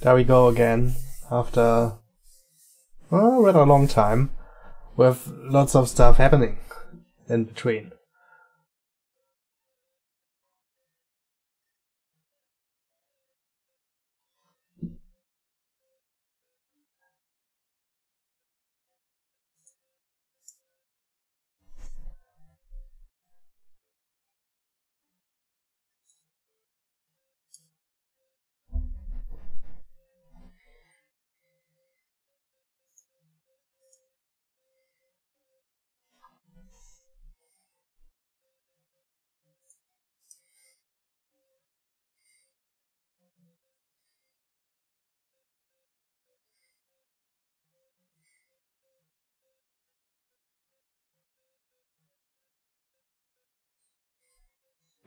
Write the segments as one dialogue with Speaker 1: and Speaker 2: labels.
Speaker 1: there we go again after well, rather long time with lots of stuff happening in between.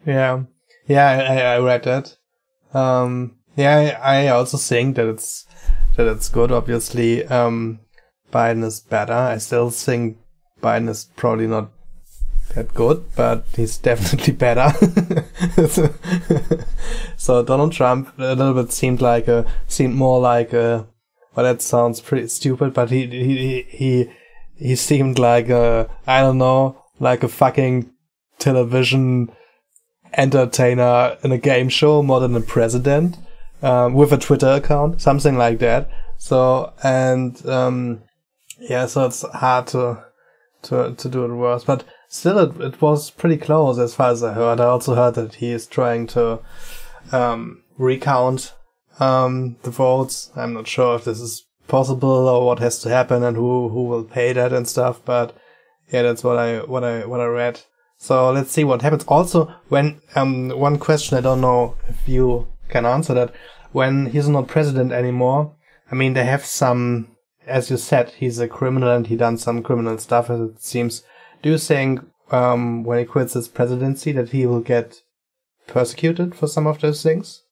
Speaker 1: Yeah, yeah, I, I read that. Um, yeah, I, also think that it's that it's good. Obviously, um, Biden is better. I still think Biden is probably not that good, but he's definitely better. so, so Donald Trump a little bit seemed like a seemed more like a. Well, that sounds pretty stupid, but he he he he seemed like a I don't know like a fucking television entertainer in a game show more than a president um, with a Twitter account, something like that. So and um, yeah, so it's hard to to to do it worse, but still, it, it was pretty close as far as I heard. I also heard that he is trying to um, recount um, the votes. I'm not sure if this is possible or what has to happen and who who will pay that and stuff, but yeah, that's what I what I what I read. So let's see what happens. Also, when um, one question I don't know if you can answer that. When he's not president anymore, I mean they have some, as you said, he's a criminal and he done some criminal stuff. As it seems. Do you think um, when he quits his presidency that he will get persecuted for some of those things?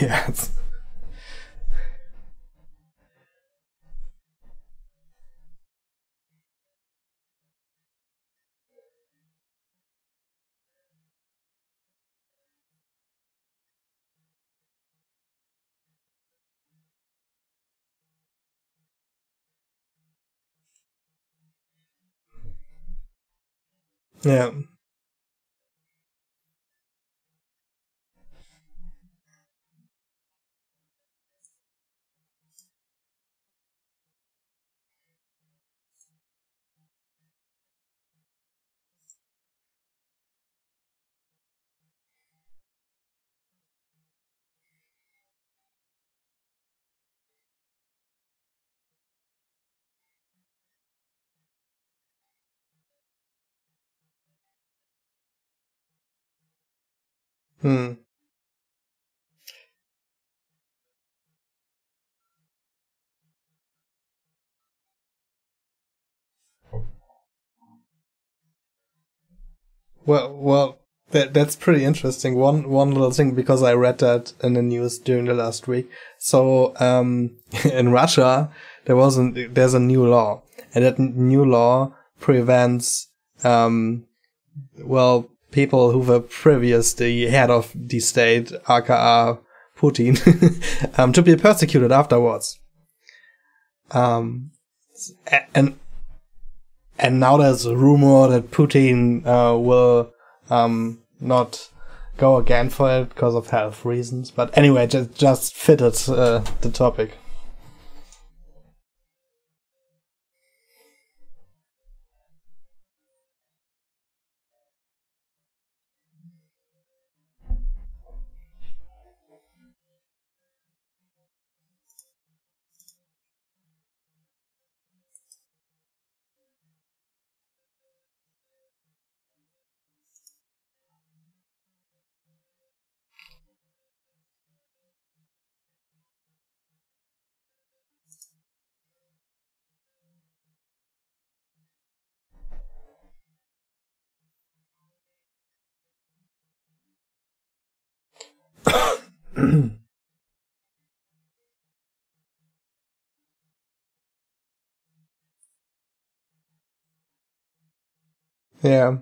Speaker 1: Yes. Yeah. Hmm. Well, well, that that's pretty interesting. One one little thing because I read that in the news during the last week. So, um, in Russia, there was a, there's a new law, and that new law prevents, um, well, people who were previously the head of the state, aka Putin, um, to be persecuted afterwards. Um, and and now there's a rumor that Putin uh, will um, not go again for it because of health reasons. But anyway, just just fitted uh, the topic. yeah.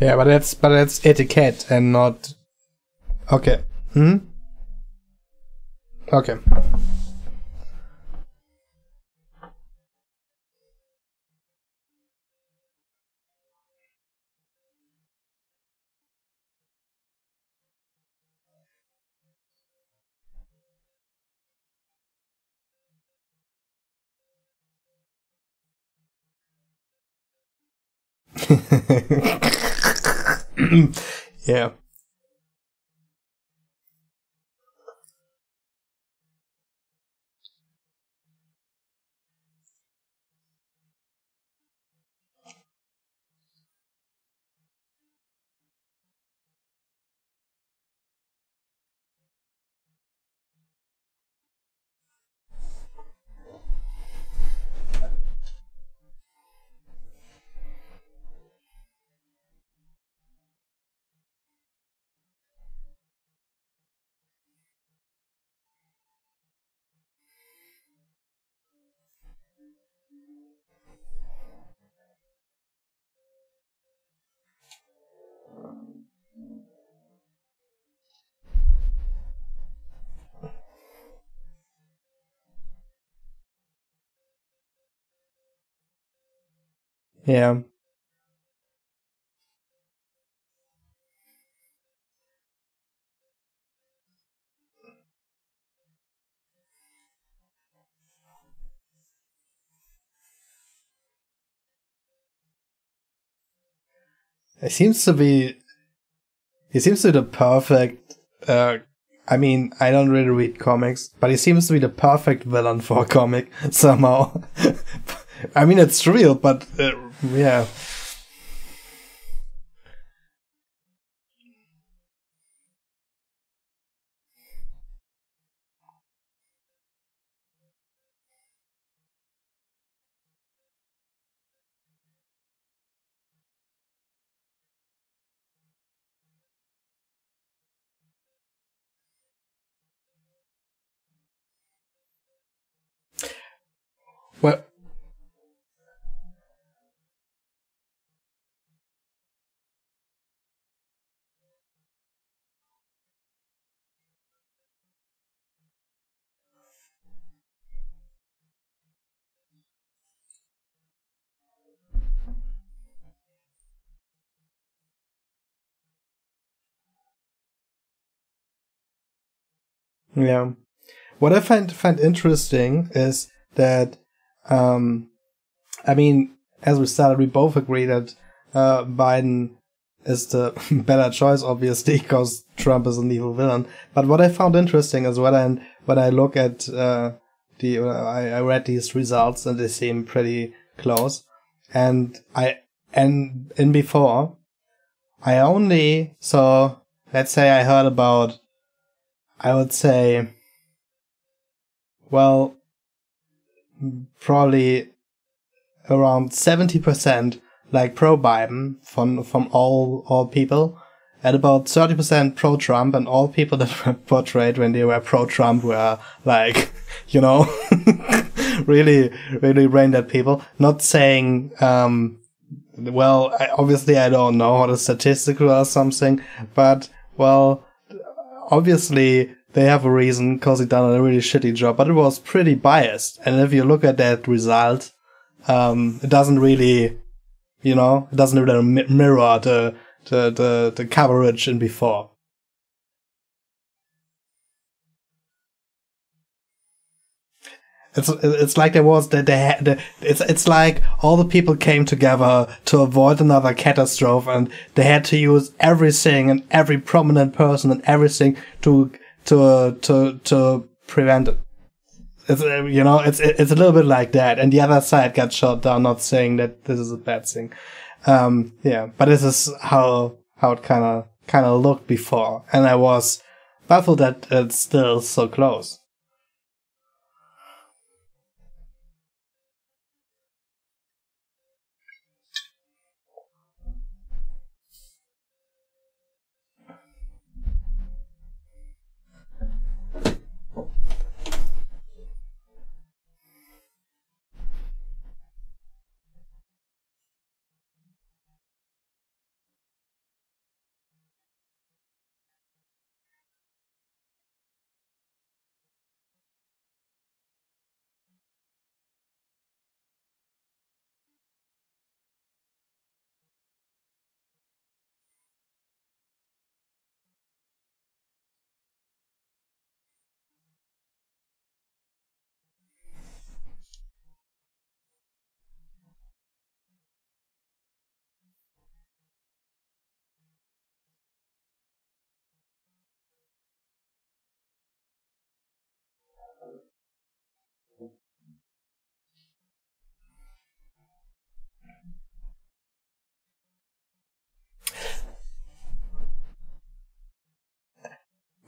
Speaker 1: Yeah, but that's but that's etiquette and not. Okay. Hmm. Okay. yeah. Yeah. It seems to be. He seems to be the perfect. Uh, I mean, I don't really read comics, but he seems to be the perfect villain for a comic somehow. I mean, it's real, but uh, yeah. Well, Yeah. What I find find interesting is that, um, I mean, as we started, we both agree that uh, Biden is the better choice, obviously, because Trump is an evil villain. But what I found interesting is when I when I look at uh, the uh, I, I read these results and they seem pretty close, and I and in before I only saw let's say I heard about I would say, well, probably around 70% like pro Biden from, from all, all people and about 30% pro Trump and all people that were portrayed when they were pro Trump were like, you know, really, really brain dead people. Not saying, um, well, I, obviously I don't know how the statistical or something, but well, obviously they have a reason because he done a really shitty job, but it was pretty biased. And if you look at that result, um, it doesn't really, you know, it doesn't really mirror the, the, the, the coverage in before. It's it's like there was the, the, the it's it's like all the people came together to avoid another catastrophe, and they had to use everything and every prominent person and everything to to to to prevent it. It's uh, you know it's it's a little bit like that, and the other side got shot down. Not saying that this is a bad thing, um, yeah, but this is how how it kind of kind of looked before, and I was baffled that it's still so close.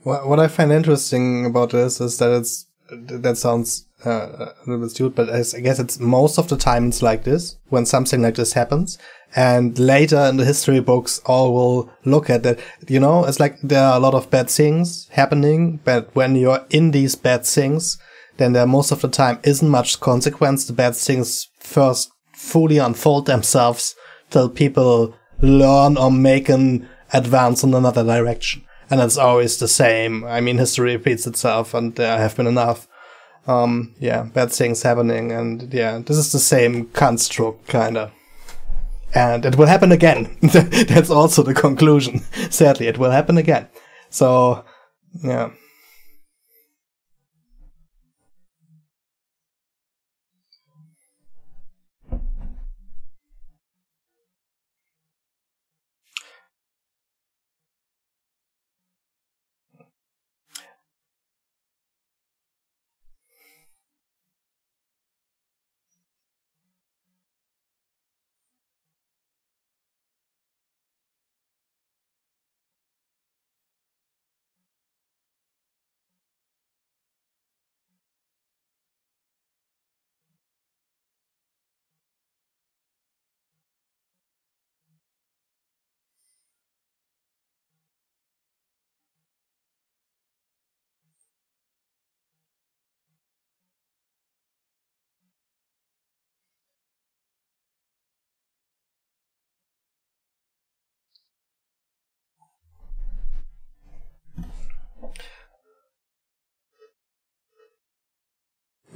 Speaker 1: What, I find interesting about this is that it's that sounds uh, a little bit stupid, but I guess it's most of the time it's like this when something like this happens, and later in the history books, all will look at that. You know, it's like there are a lot of bad things happening, but when you're in these bad things, then there most of the time isn't much consequence. The bad things first fully unfold themselves till people learn or make an advance in another direction and it's always the same. I mean, history repeats itself, and there have been enough, um, yeah, bad things happening, and yeah, this is the same construct, kinda. And it will happen again. That's also the conclusion. Sadly, it will happen again. So, yeah.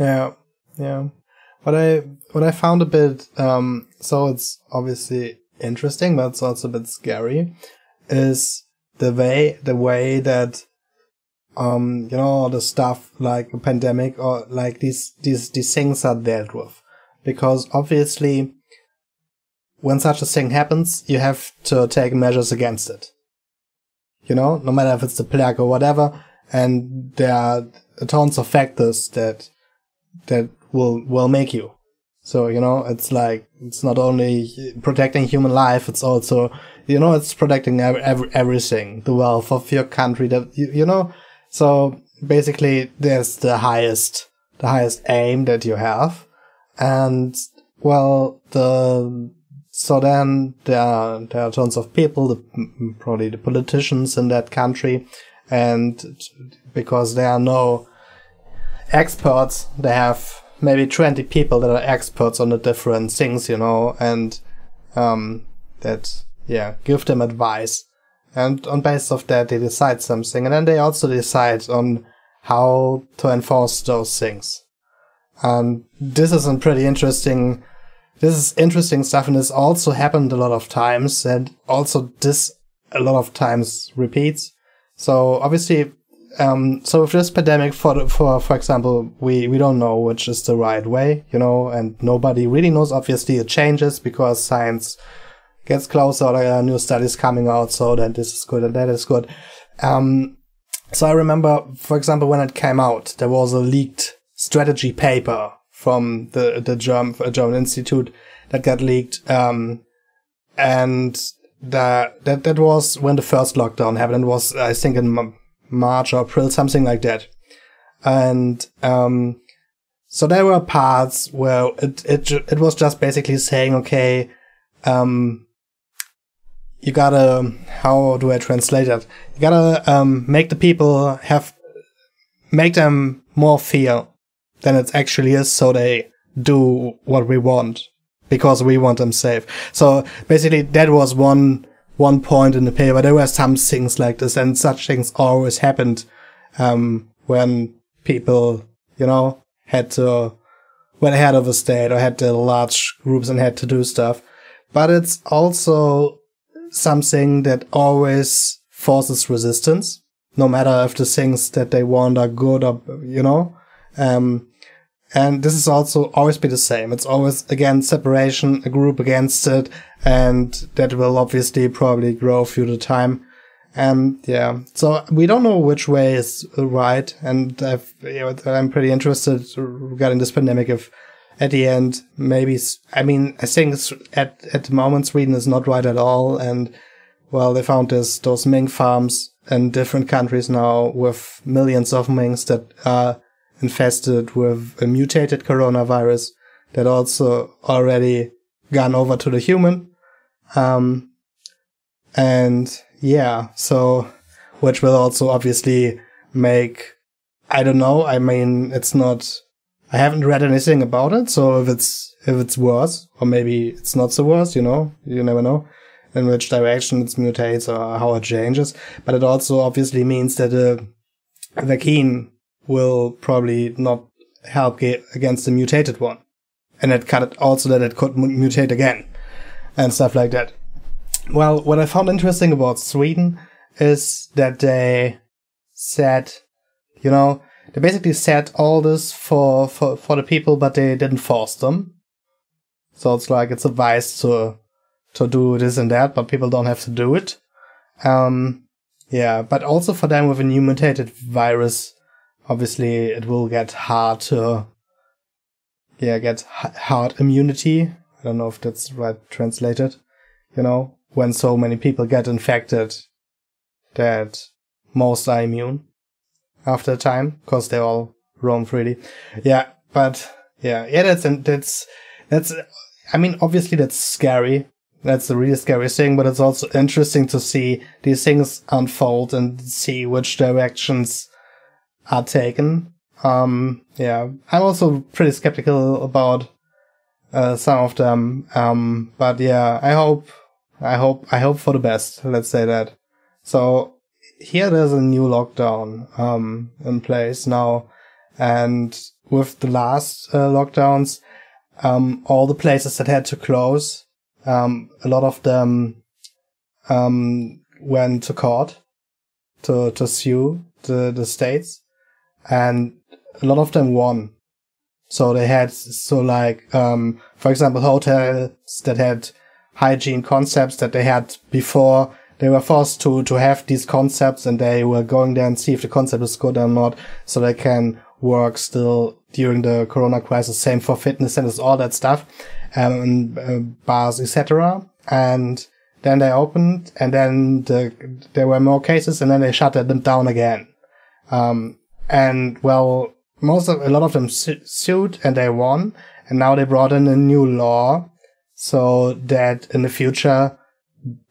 Speaker 1: Yeah, yeah. What I what I found a bit um so it's obviously interesting, but it's also a bit scary, is the way the way that um you know the stuff like a pandemic or like these these these things are dealt with, because obviously when such a thing happens, you have to take measures against it. You know, no matter if it's the plague or whatever, and there are tons of factors that that will will make you. So you know, it's like it's not only protecting human life; it's also you know, it's protecting every, every, everything, the wealth of your country. That you, you know, so basically, there's the highest the highest aim that you have, and well, the so then there are, there are tons of people, the, probably the politicians in that country, and because there are no experts. They have maybe 20 people that are experts on the different things, you know, and um, that, yeah, give them advice. And on basis of that, they decide something. And then they also decide on how to enforce those things. And this is pretty interesting, this is interesting stuff. And this also happened a lot of times. And also this a lot of times repeats. So obviously um, so with this pandemic, for for for example, we we don't know which is the right way, you know, and nobody really knows. Obviously, it changes because science gets closer. There are new studies coming out, so that this is good and that is good. Um, so I remember, for example, when it came out, there was a leaked strategy paper from the the German German Institute that got leaked, um, and that that that was when the first lockdown happened. It was I think in March or April, something like that, and um, so there were parts where it it it was just basically saying, okay, um, you gotta how do I translate that? You gotta um, make the people have make them more fear than it actually is, so they do what we want because we want them safe. So basically, that was one one point in the paper. There were some things like this, and such things always happened um, when people, you know, had to went ahead of a state or had the large groups and had to do stuff. But it's also something that always forces resistance, no matter if the things that they want are good or, you know. Um, and this is also always be the same. It's always again separation, a group against it, and that will obviously probably grow through the time. And yeah, so we don't know which way is right. And i am pretty interested regarding this pandemic if at the end, maybe, I mean, I think at, at the moment, Sweden is not right at all. And well, they found this, those mink farms in different countries now with millions of minks that are infested with a mutated coronavirus that also already gone over to the human. Um, and yeah, so, which will also obviously make, I don't know. I mean, it's not, I haven't read anything about it. So if it's, if it's worse, or maybe it's not so worse, you know, you never know in which direction it mutates or how it changes. But it also obviously means that a vaccine will probably not help against the mutated one. And it could also that it could mutate again and stuff like that. Well, what I found interesting about Sweden is that they said, you know, they basically said all this for, for, for the people, but they didn't force them. So it's like it's advised to, to do this and that, but people don't have to do it. Um, yeah, but also for them with a new mutated virus, obviously it will get hard to, yeah, get hard immunity. I don't know if that's right translated, you know, when so many people get infected that most are immune after a time because they all roam freely. Yeah, but yeah, yeah, that's, that's, that's, I mean, obviously that's scary. That's the really scary thing, but it's also interesting to see these things unfold and see which directions are taken. Um, yeah, I'm also pretty skeptical about uh, some of them. Um, but yeah, I hope, I hope, I hope for the best. Let's say that. So here there's a new lockdown um, in place now, and with the last uh, lockdowns, um, all the places that had to close, um, a lot of them um, went to court to to sue the the states and a lot of them won. So they had, so like, um, for example, hotels that had hygiene concepts that they had before, they were forced to, to have these concepts and they were going there and see if the concept is good or not, so they can work still during the corona crisis. Same for fitness centers, all that stuff, um, and, uh, bars, etc. And then they opened and then the, there were more cases and then they shut them down again. Um, and well, most of, a lot of them su- sued and they won. And now they brought in a new law so that in the future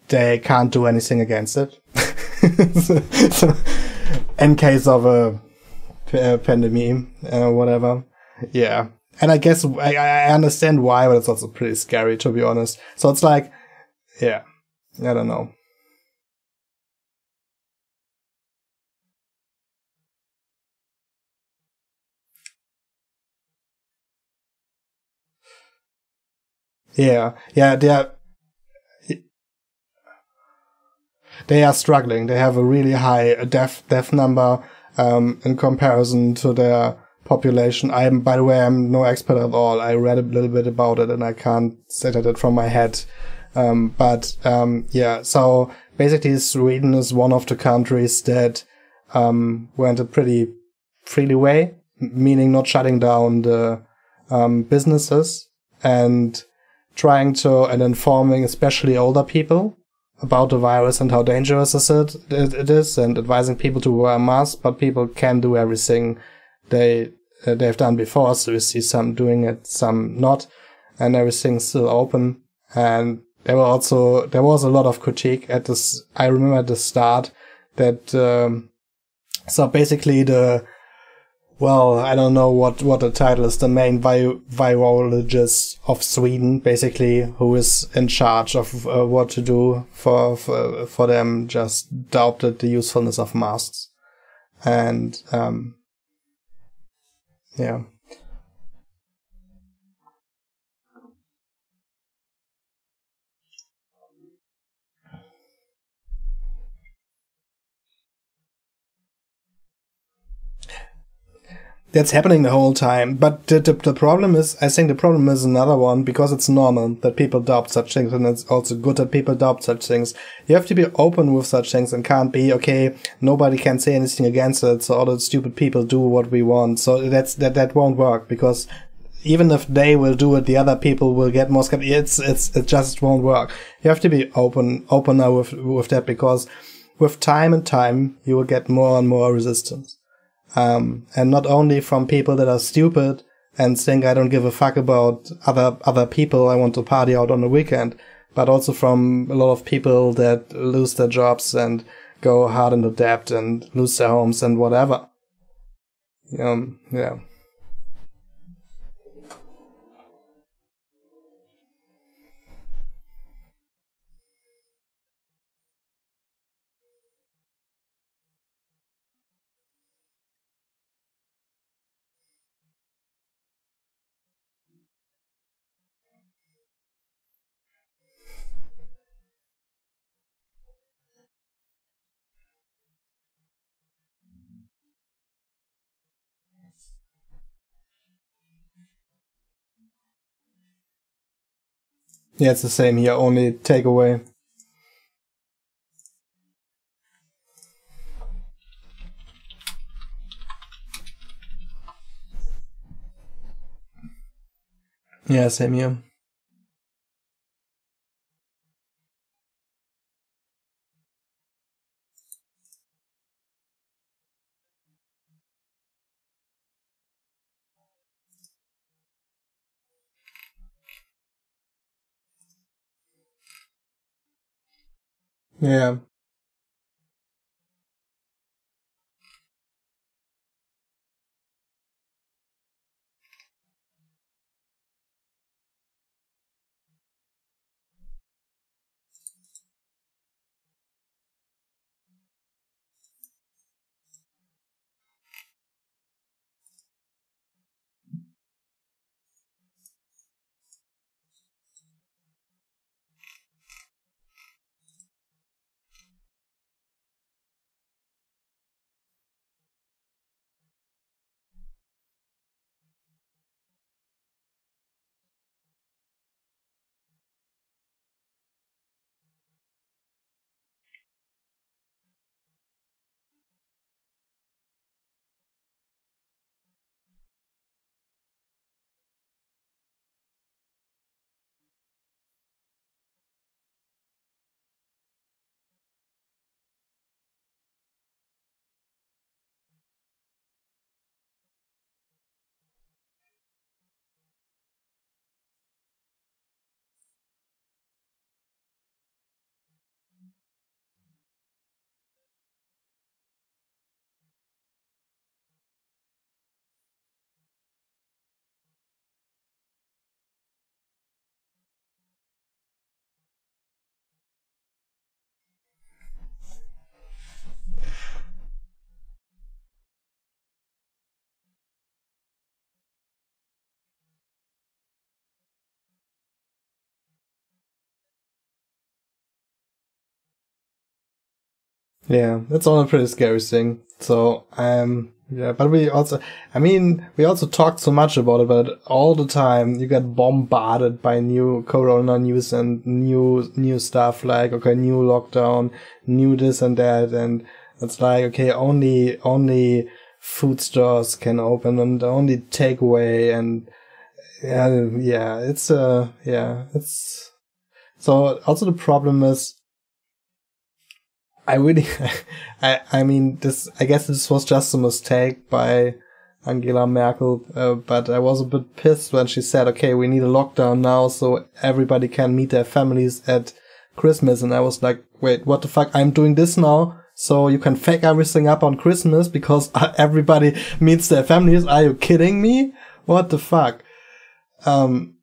Speaker 1: they can't do anything against it. so, in case of a, a pandemic or whatever. Yeah. And I guess I, I understand why, but it's also pretty scary to be honest. So it's like, yeah, I don't know. Yeah, yeah, they are. They are struggling. They have a really high death death number um, in comparison to their population. I'm, by the way, I'm no expert at all. I read a little bit about it, and I can't say that it from my head. Um, but um, yeah, so basically, Sweden is one of the countries that um, went a pretty freely way, meaning not shutting down the um, businesses and trying to and informing especially older people about the virus and how dangerous is it, it is and advising people to wear masks, but people can do everything they uh, they've done before. So we see some doing it, some not, and everything's still open. And there were also there was a lot of critique at this. I remember at the start that um, so basically the well, I don't know what, what the title is, the main vi- virologist of Sweden, basically, who is in charge of uh, what to do for, for, for them, just doubted the usefulness of masks. And, um, yeah. That's happening the whole time. But the, the, the, problem is, I think the problem is another one because it's normal that people doubt such things and it's also good that people doubt such things. You have to be open with such things and can't be, okay, nobody can say anything against it. So all the stupid people do what we want. So that's, that, that won't work because even if they will do it, the other people will get more skeptical. It's, it's, it just won't work. You have to be open, opener with, with that because with time and time, you will get more and more resistance. Um, and not only from people that are stupid and think I don't give a fuck about other, other people. I want to party out on the weekend, but also from a lot of people that lose their jobs and go hard into debt and lose their homes and whatever. Um, yeah. Yeah, it's the same here, only takeaway. Yeah, same here. Yeah. Yeah, that's all a pretty scary thing. So, um, yeah, but we also, I mean, we also talked so much about it, but all the time you get bombarded by new corona news and new, new stuff like, okay, new lockdown, new this and that. And It's like okay, only only food stores can open and only takeaway and yeah, yeah, it's uh, yeah, it's so. Also, the problem is, I really, I, I mean, this. I guess this was just a mistake by Angela Merkel, uh, but I was a bit pissed when she said, "Okay, we need a lockdown now, so everybody can meet their families at Christmas." And I was like, "Wait, what the fuck? I'm doing this now." So you can fake everything up on Christmas because everybody meets their families. Are you kidding me? What the fuck? Um,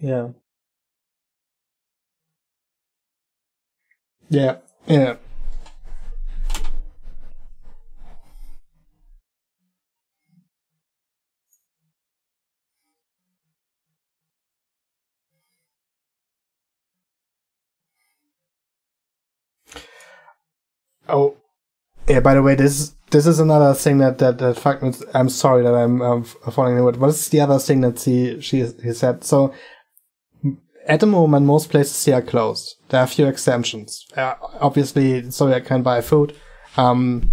Speaker 1: yeah. Yeah. Yeah. Oh, yeah. By the way, this this is another thing that that that fucked me. I'm sorry that I'm falling in with. What is the other thing that he she he said? So at the moment, most places here are closed. There are a few exemptions. Uh, obviously, so you can buy food. Um,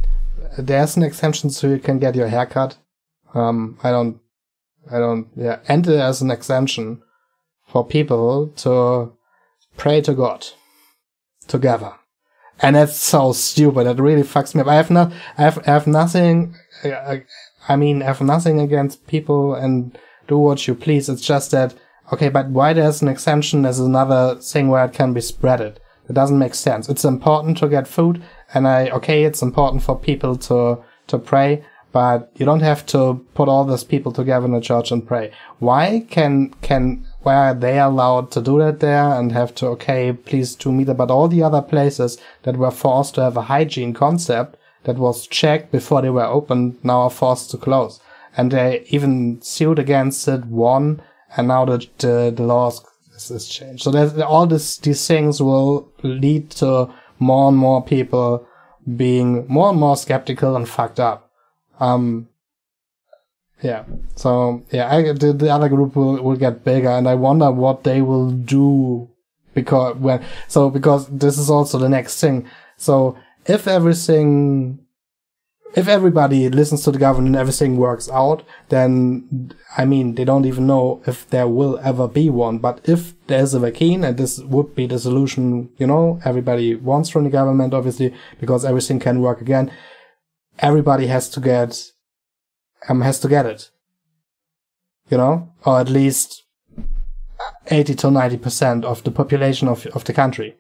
Speaker 1: there's an exemption so you can get your haircut. Um, I don't, I don't, yeah. And there's an exemption for people to pray to God together and that's so stupid. It really fucks me up. I have not, I have, I have nothing. I, I mean, I have nothing against people and do what you please. It's just that okay, but why there's an exemption is another thing where it can be spreaded. It doesn't make sense. It's important to get food, and I okay, it's important for people to to pray, but you don't have to put all those people together in a church and pray. Why can can why are they allowed to do that there and have to, okay, please to meet but all the other places that were forced to have a hygiene concept that was checked before they were opened now are forced to close. And they even sued against it, won, and now the, the, the laws is, changed. So there's, all this, these things will lead to more and more people being more and more skeptical and fucked up. Um, yeah. So yeah, I, the, the other group will, will get bigger, and I wonder what they will do because when so because this is also the next thing. So if everything, if everybody listens to the government and everything works out, then I mean they don't even know if there will ever be one. But if there's a vaccine, and this would be the solution, you know, everybody wants from the government, obviously, because everything can work again. Everybody has to get um, has to get it. You know, or at least 80 to 90% of the population of, of the country.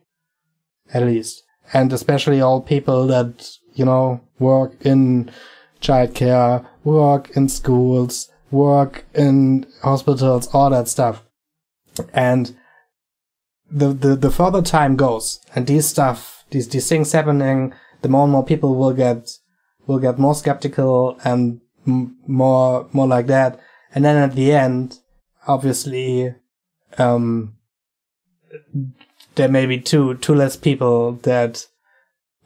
Speaker 1: At least. And especially all people that, you know, work in childcare, work in schools, work in hospitals, all that stuff. And the, the, the further time goes and these stuff, these, these things happening, the more and more people will get, will get more skeptical and more more like that. And then at the end, obviously, um, there may be two two less people that,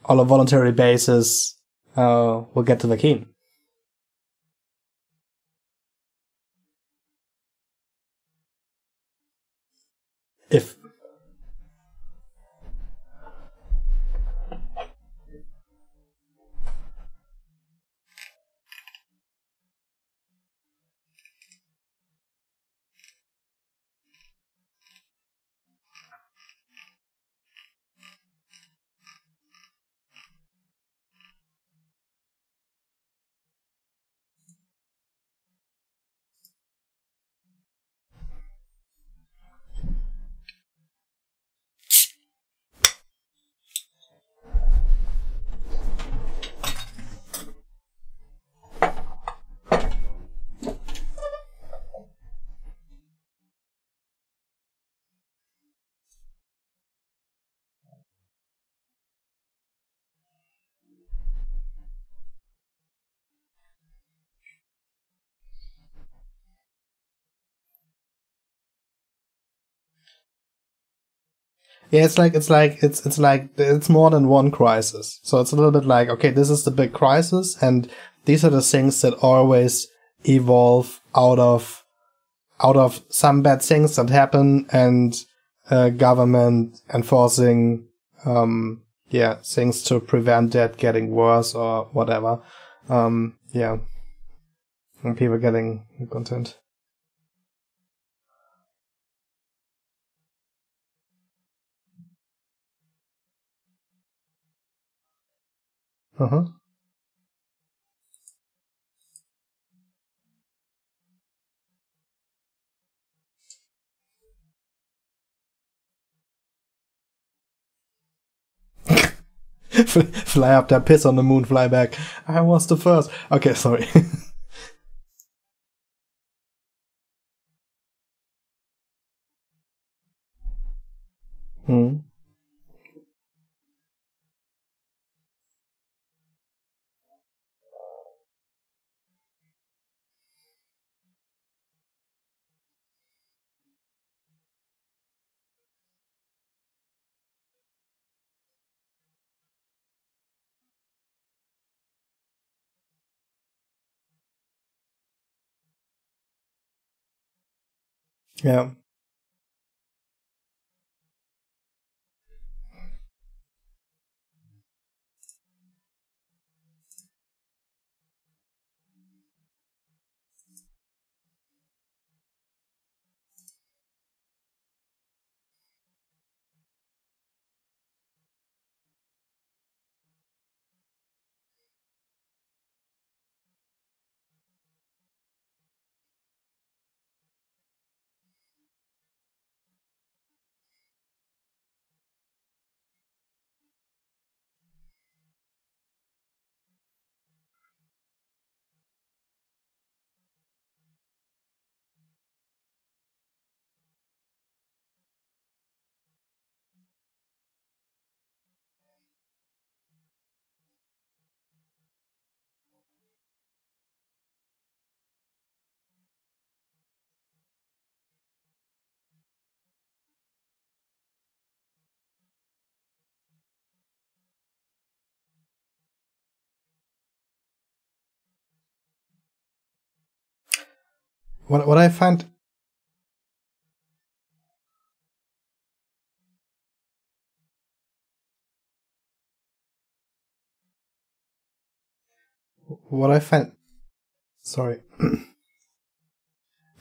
Speaker 1: on a voluntary basis, uh, we'll get to the king. Yeah, it's like it's like it's it's like it's more than one crisis. So it's a little bit like okay, this is the big crisis, and these are the things that always evolve out of out of some bad things that happen and uh, government enforcing um, yeah things to prevent that getting worse or whatever. Um, yeah, and people getting content. Uh huh. fly up there, piss on the moon, fly back. I was the first. Okay, sorry. Yeah. What what I find what I find sorry.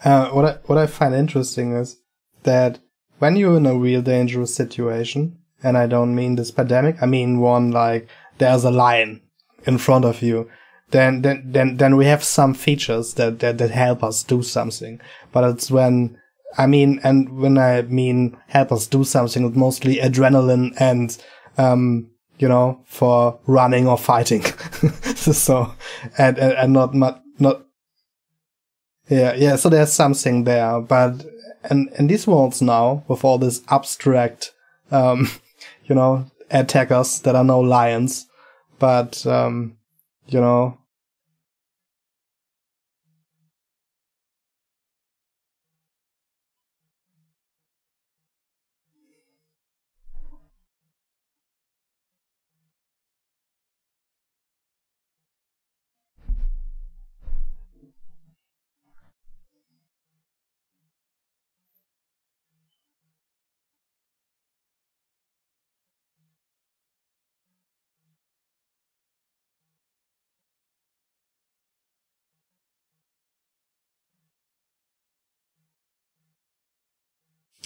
Speaker 1: Uh, what I what I find interesting is that when you're in a real dangerous situation, and I don't mean this pandemic, I mean one like there's a lion in front of you, then then then then we have some features that that, that help us do something. But it's when I mean, and when I mean help us do something, it's mostly adrenaline and um, you know, for running or fighting. so, and, and, and not, not, not, yeah, yeah. So there's something there, but in, in these worlds now, with all this abstract, um, you know, attackers that are no lions, but, um, you know,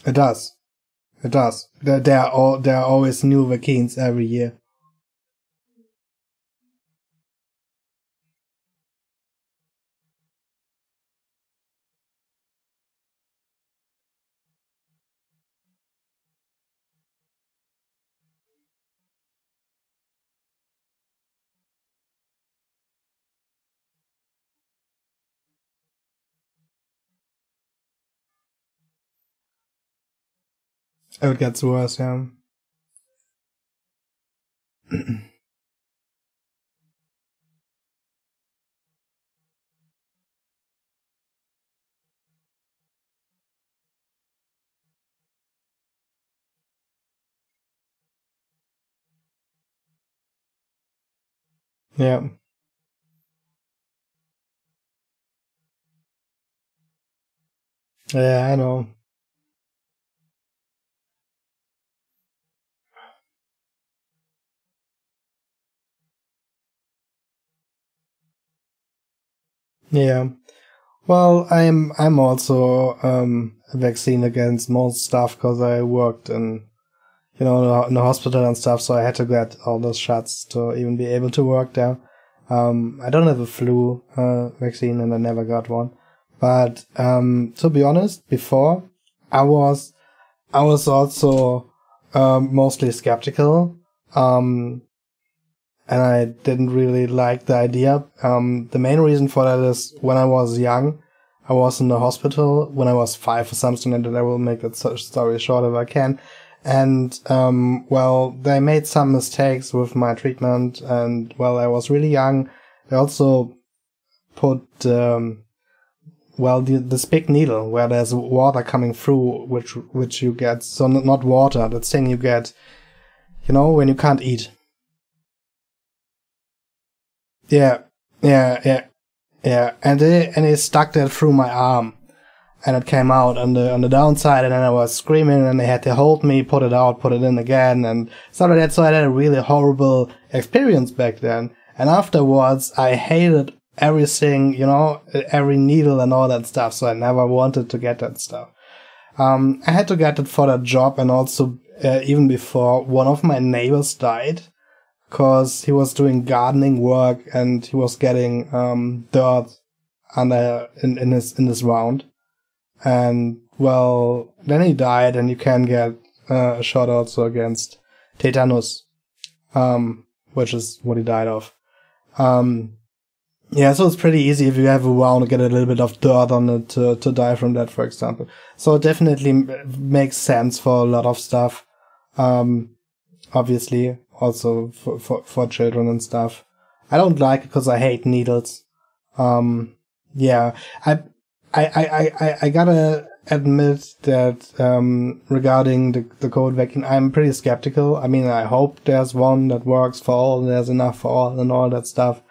Speaker 1: It does. It does. There, there are all, there are always new vaccines every year. Gets worse, yeah. yeah. Yeah, I know. Yeah. Well, I'm I'm also um, vaccine against most stuff because I worked in you know in the hospital and stuff, so I had to get all those shots to even be able to work there. Um, I don't have a flu uh, vaccine and I never got one, but um, to be honest, before I was I was also um, mostly skeptical. Um, and I didn't really like the idea. Um, the main reason for that is when I was young, I was in the hospital when I was five or something, and I will make that story short if I can. And, um, well, they made some mistakes with my treatment, and, well, I was really young. They also put, um, well, the, this big needle where there's water coming through, which, which you get, so not water, that thing you get, you know, when you can't eat yeah, yeah, yeah, yeah. And they and they stuck that through my arm, and it came out on the on the downside, and then I was screaming, and they had to hold me, put it out, put it in again, and stuff like that. So I had a really horrible experience back then. And afterwards, I hated everything, you know, every needle and all that stuff. So I never wanted to get that stuff. Um, I had to get it for that job, and also uh, even before one of my neighbors died because he was doing gardening work and he was getting um, dirt under in, in his in his round. And well, then he died, and you can get uh, a shot also against tetanus, um, which is what he died of. Um, yeah, so it's pretty easy if you have a round to get a little bit of dirt on it to, to die from that, for example. So it definitely makes sense for a lot of stuff. Um, obviously, also for, for, for children and stuff. I don't like it because I hate needles. Um, yeah, I, I, I, I, I gotta admit that, um, regarding the, the COVID vaccine, I'm pretty skeptical. I mean, I hope there's one that works for all, there's enough for all and all that stuff.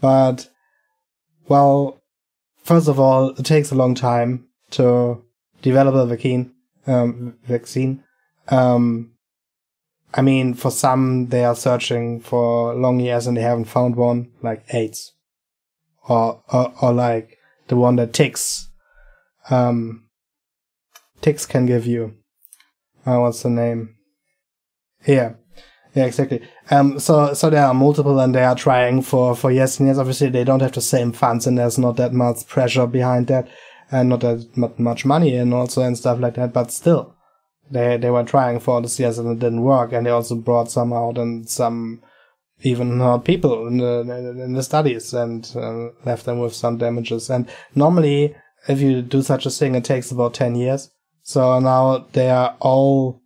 Speaker 1: But, well, first of all, it takes a long time to develop a vaccine, um, vaccine. Um, I mean, for some, they are searching for long years and they haven't found one, like AIDS. Or, or, or like the one that ticks, um, ticks can give you. Uh, what's the name? Yeah. Yeah, exactly. Um, so, so there are multiple and they are trying for, for years and years. Obviously, they don't have the same funds and there's not that much pressure behind that and not that much money and also and stuff like that, but still they they were trying for the CS and it didn't work, and they also brought some out and some even hurt people in the in the studies and uh, left them with some damages. And normally, if you do such a thing, it takes about ten years. So now they are all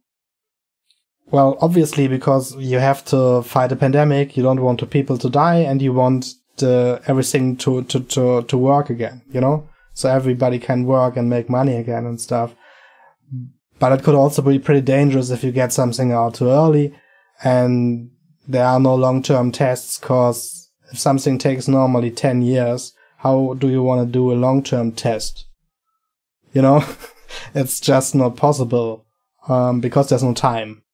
Speaker 1: well, obviously because you have to fight a pandemic, you don't want the people to die, and you want the, everything to, to to to work again. You know, so everybody can work and make money again and stuff. But it could also be pretty dangerous if you get something out too early and there are no long-term tests because if something takes normally 10 years, how do you want to do a long-term test? You know, it's just not possible, um, because there's no time.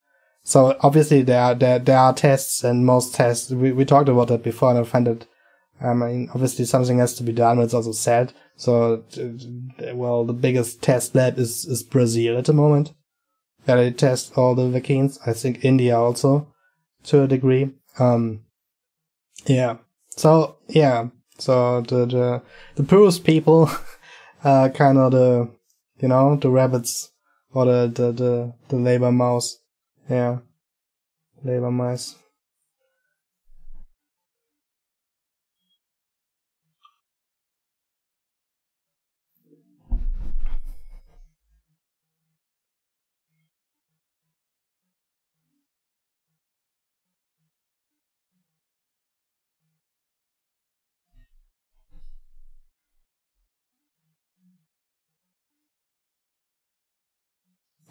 Speaker 1: So obviously there are, there, there are tests and most tests, we, we talked about that before and I find it, I mean, obviously something has to be done, but it's also sad. So, well, the biggest test lab is, is Brazil at the moment. Where they test all the vaccines. I think India also, to a degree. Um, yeah. So, yeah. So the, the, the poorest people are kind of the, you know, the rabbits or the, the, the, the labor mouse. Yeah. Labor mice.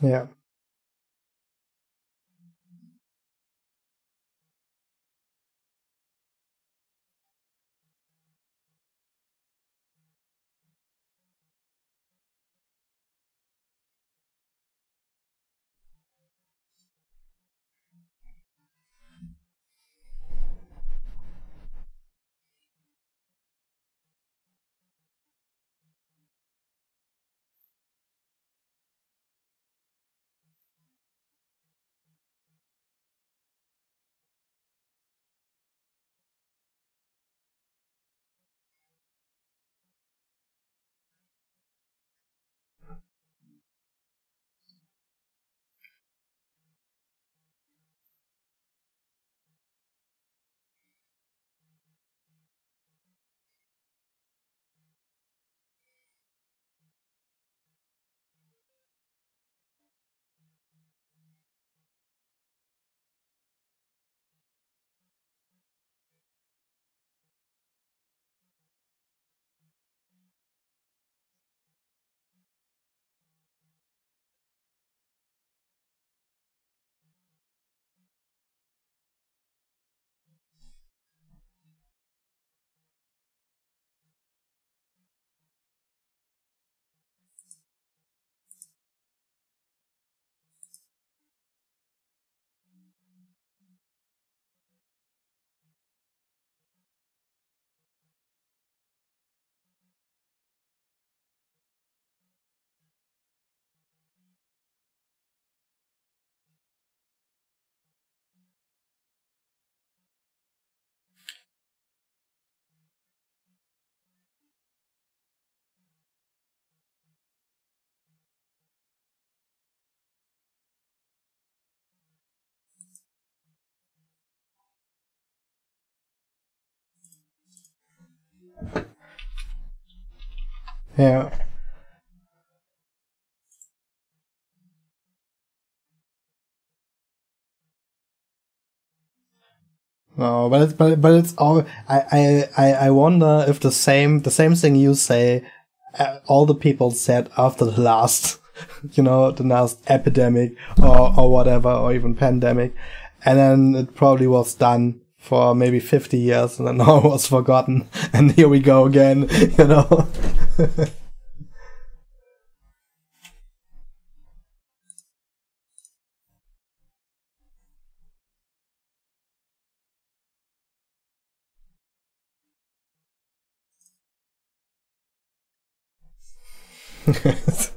Speaker 1: Yeah. Yeah. No, but it's but but it's all. I I I wonder if the same the same thing you say, uh, all the people said after the last, you know, the last epidemic or or whatever or even pandemic, and then it probably was done for maybe fifty years and then now was forgotten, and here we go again, you know.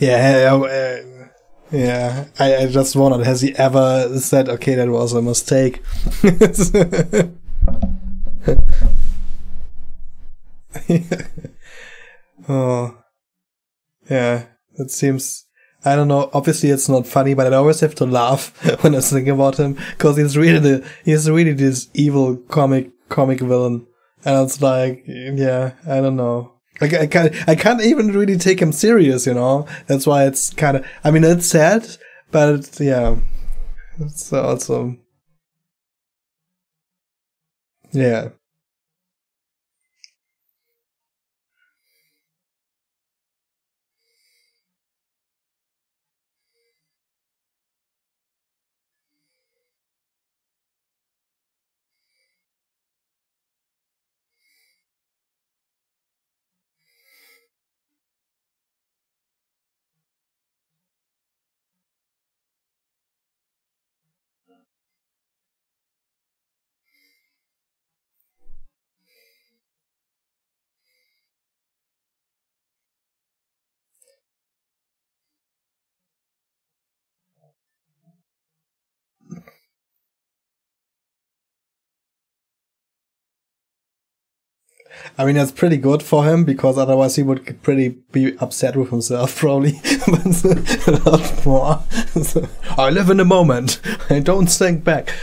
Speaker 1: Yeah, uh, yeah. I, I just wondered, has he ever said, "Okay, that was a mistake"? oh, yeah. It seems. I don't know. Obviously, it's not funny, but I always have to laugh when I think about him because he's really the he's really this evil comic comic villain, and it's like, yeah, I don't know. Like I can't, I can't even really take him serious, you know. That's why it's kind of. I mean, it's sad, but yeah, it's also. Yeah. I mean, that's pretty good for him because otherwise he would pretty be upset with himself probably. a lot more. I live in the moment. I don't think back.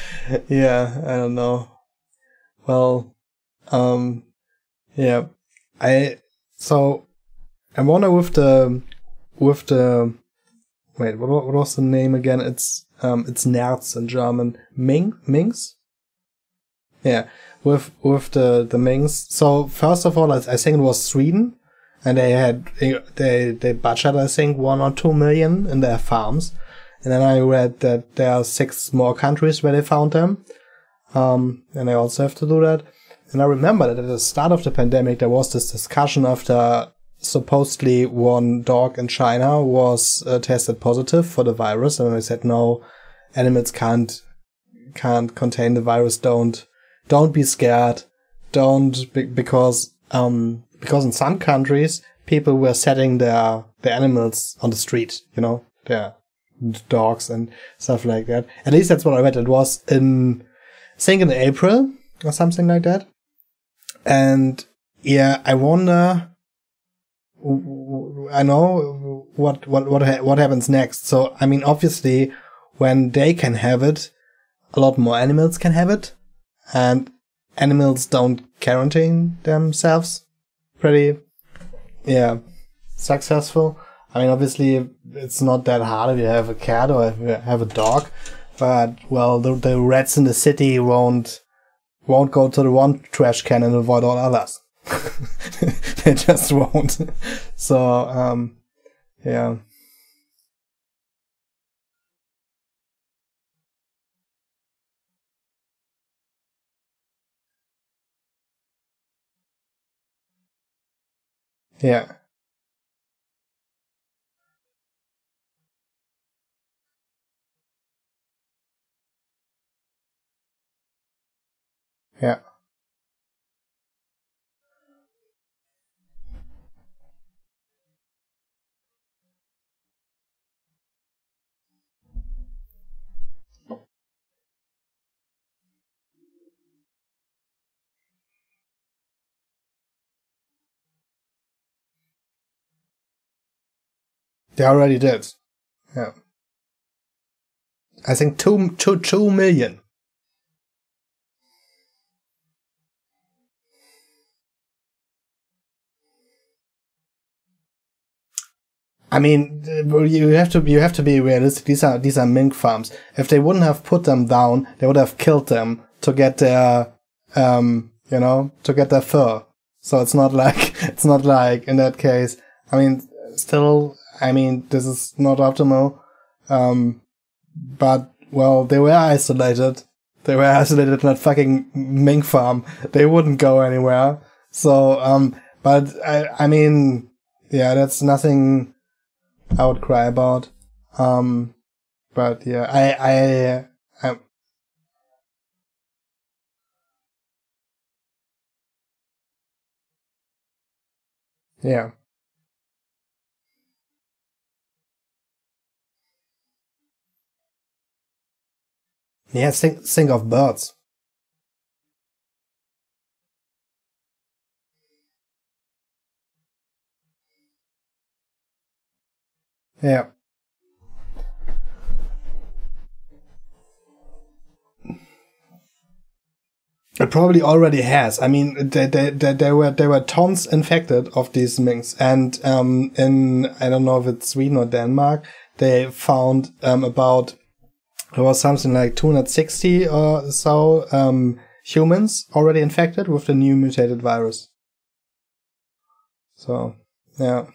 Speaker 1: Yeah, I don't know. Well, um, yeah, I so I wonder with the with the wait, what, what was the name again? It's um, it's Nerz in German. Mink Minks. Yeah with with the the minks. So first of all, I, I think it was Sweden, and they had they they budget I think one or two million in their farms, and then I read that there are six more countries where they found them, um, and they also have to do that. And I remember that at the start of the pandemic, there was this discussion after supposedly one dog in China was uh, tested positive for the virus, and they said no, animals can't can't contain the virus. Don't don't be scared. Don't be, because um because in some countries people were setting their their animals on the street. You know, their dogs and stuff like that. At least that's what I read. It was in I think in April or something like that. And yeah, I wonder. I know what what what what happens next. So I mean, obviously, when they can have it, a lot more animals can have it and animals don't quarantine themselves pretty, yeah, successful. I mean, obviously, it's not that hard if you have a cat or if you have a dog, but well, the, the rats in the city won't won't go to the one trash can and avoid all others. they just won't. so, um, yeah. Yeah. Yeah. They already did. Yeah. I think two, two, two million. I mean, you have to you have to be realistic. These are these are mink farms. If they wouldn't have put them down, they would have killed them to get their, um, you know, to get their fur. So it's not like it's not like in that case. I mean, still, I mean, this is not optimal. Um, but well, they were isolated. They were isolated in that fucking mink farm. They wouldn't go anywhere. So, um, but I, I mean, yeah, that's nothing I would cry about. Um, but yeah, I, I, I yeah. Yeah, think, think of birds. Yeah. It probably already has. I mean, there, there, there, there were there were tons infected of these minks, and um, in I don't know if it's Sweden or Denmark, they found um, about there was something like 260 or so um, humans already infected with the new mutated virus. So, yeah.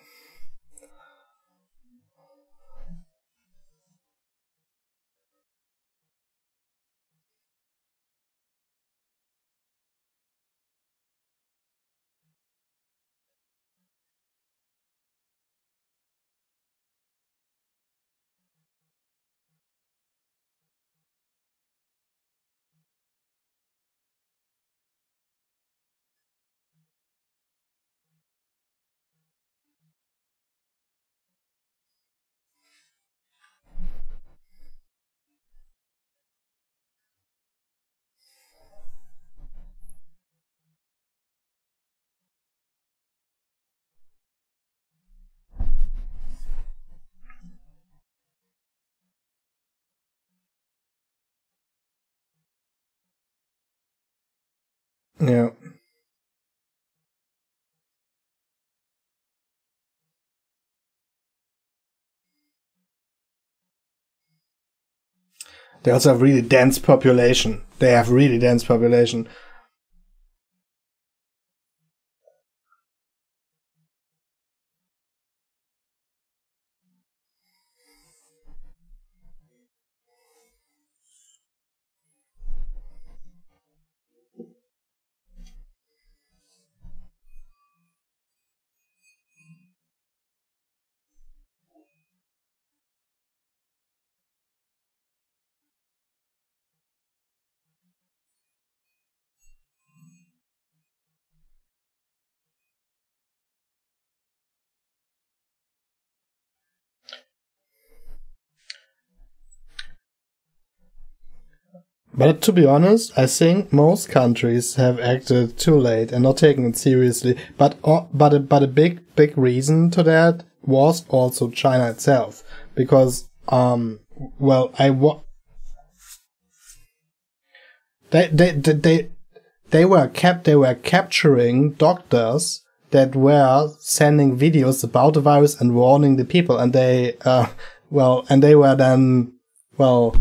Speaker 1: Yeah. They also have really dense population. They have really dense population. But to be honest, I think most countries have acted too late and not taken it seriously. But uh, but a, but a big big reason to that was also China itself, because um well I wa- they they they they, they were kept they were capturing doctors that were sending videos about the virus and warning the people, and they uh well and they were then well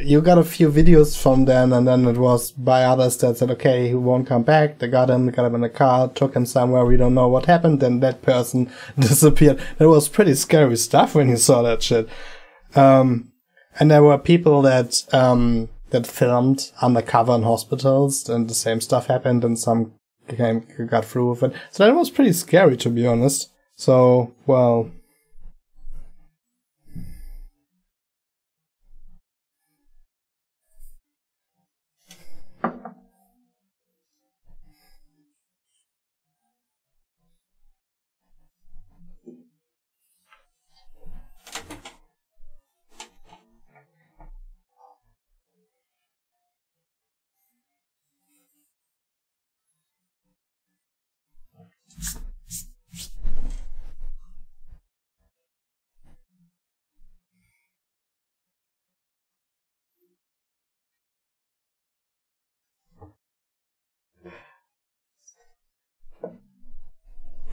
Speaker 1: you got a few videos from then, and then it was by others that said, okay, he won't come back. They got him, got him in a car, took him somewhere. We don't know what happened. Then that person disappeared. It was pretty scary stuff when you saw that shit. Um, and there were people that, um, that filmed undercover in hospitals and the same stuff happened and some came, got through with it. So that was pretty scary, to be honest. So, well,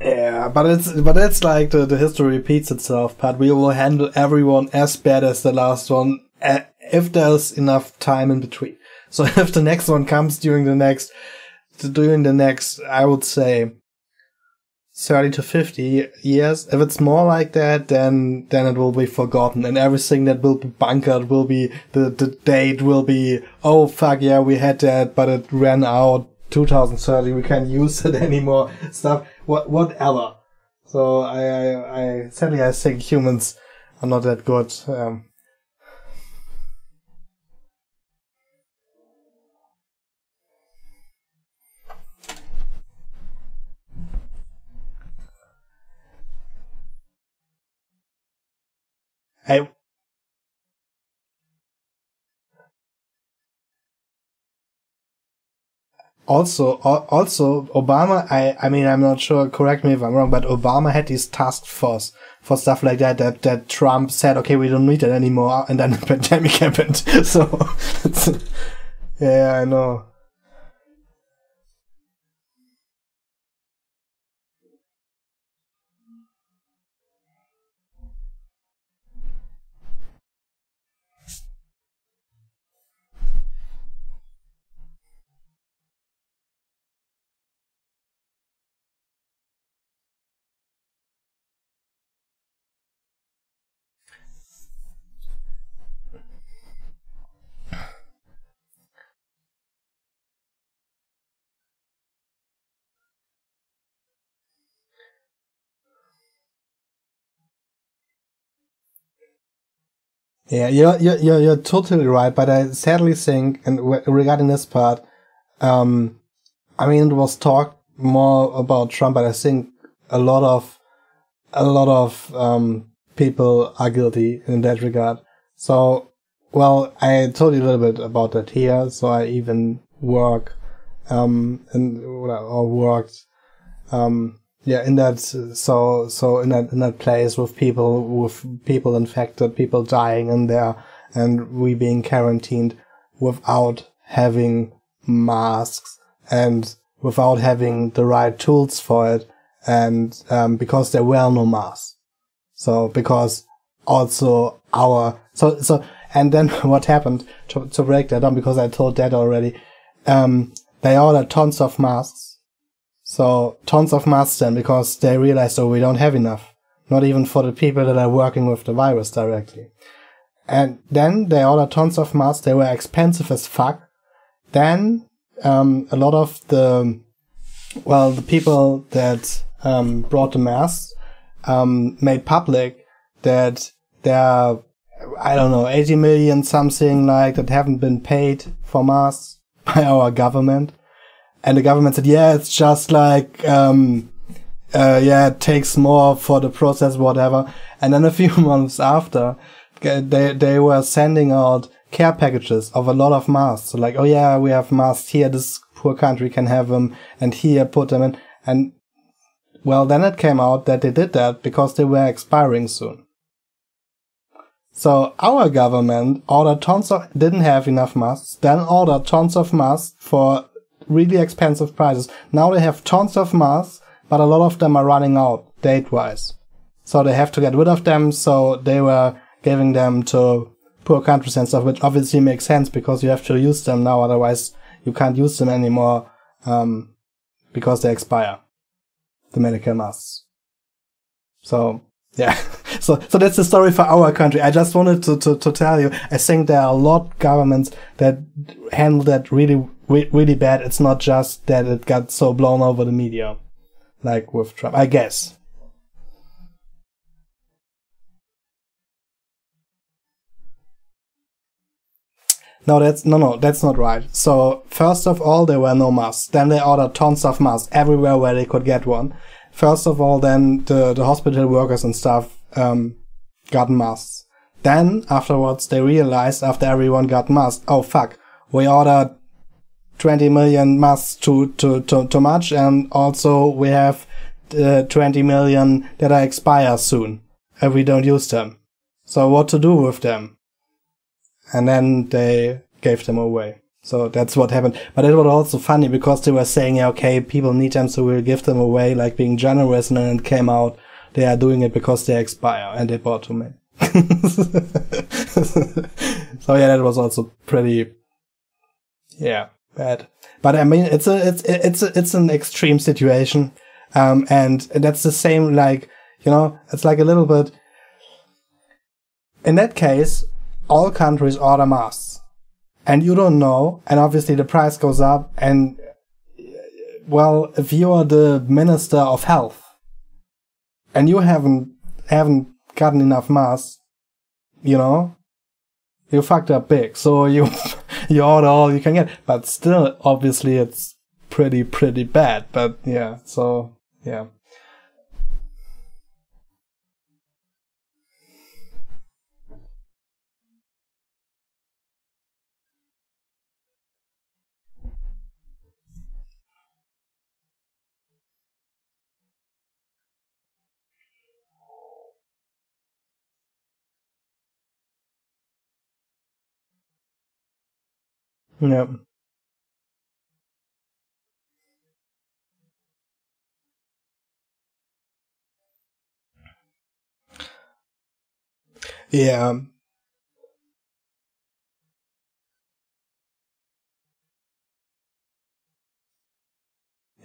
Speaker 1: Yeah, but it's but it's like the, the history repeats itself. But we will handle everyone as bad as the last one uh, if there's enough time in between. So if the next one comes during the next during the next, I would say 30 to 50 years. If it's more like that, then, then it will be forgotten and everything that will be bunkered will be, the, the date will be, oh fuck yeah, we had that, but it ran out 2030. We can't use it anymore. Stuff, what, whatever. So I, I, I, sadly I think humans are not that good. Um, I also also Obama I I mean I'm not sure correct me if I'm wrong but Obama had his task force for stuff like that that that Trump said okay we don't need it anymore and then the pandemic happened. So yeah I know Yeah, you're, you're, you're, totally right, but I sadly think, and regarding this part, um, I mean, it was talk more about Trump, but I think a lot of, a lot of, um, people are guilty in that regard. So, well, I told you a little bit about that here, so I even work, um, and, or worked, um, yeah in that so so in that in that place with people with people infected people dying in there and we being quarantined without having masks and without having the right tools for it and um, because there were no masks. So because also our so so and then what happened to, to break that down because i told that already um, they ordered tons of masks so tons of masks then because they realized, oh, we don't have enough. Not even for the people that are working with the virus directly. And then they ordered tons of masks. They were expensive as fuck. Then, um, a lot of the, well, the people that, um, brought the masks, um, made public that there are, I don't know, 80 million something like that haven't been paid for masks by our government and the government said, yeah, it's just like, um, uh, yeah, it takes more for the process, whatever. And then a few months after, they, they were sending out care packages of a lot of masks. So like, oh yeah, we have masks here. This poor country can have them and here put them in. And well, then it came out that they did that because they were expiring soon. So our government ordered tons of, didn't have enough masks, then ordered tons of masks for really expensive prices. Now they have tons of masks, but a lot of them are running out date wise. So they have to get rid of them. So they were giving them to poor countries and stuff, which obviously makes sense because you have to use them now. Otherwise you can't use them anymore, um, because they expire. The medical masks. So yeah. so so that's the story for our country. I just wanted to, to, to tell you. I think there are a lot of governments that handle that really really bad. It's not just that it got so blown over the media, like with Trump. I guess. No, that's no, no, that's not right. So first of all, there were no masks. Then they ordered tons of masks everywhere where they could get one. First of all, then the the hospital workers and stuff um, got masks. Then afterwards, they realized after everyone got masks, oh fuck, we ordered 20 million masks too, too, too, too much. And also we have uh, 20 million that are expire soon if we don't use them. So what to do with them? And then they gave them away. So that's what happened. But it was also funny because they were saying, okay, people need them, so we'll give them away, like being generous. And then it came out, they are doing it because they expire and they bought too many. so yeah, that was also pretty, yeah, bad. But I mean, it's a, it's, it's a, it's an extreme situation. Um, and that's the same, like, you know, it's like a little bit, in that case, all countries order masks and you don't know, and obviously the price goes up, and well, if you are the minister of health and you haven't haven't gotten enough masks, you know, you fucked up big. So you order all you can get, but still, obviously, it's pretty pretty bad. But yeah, so yeah. Yep. Yeah.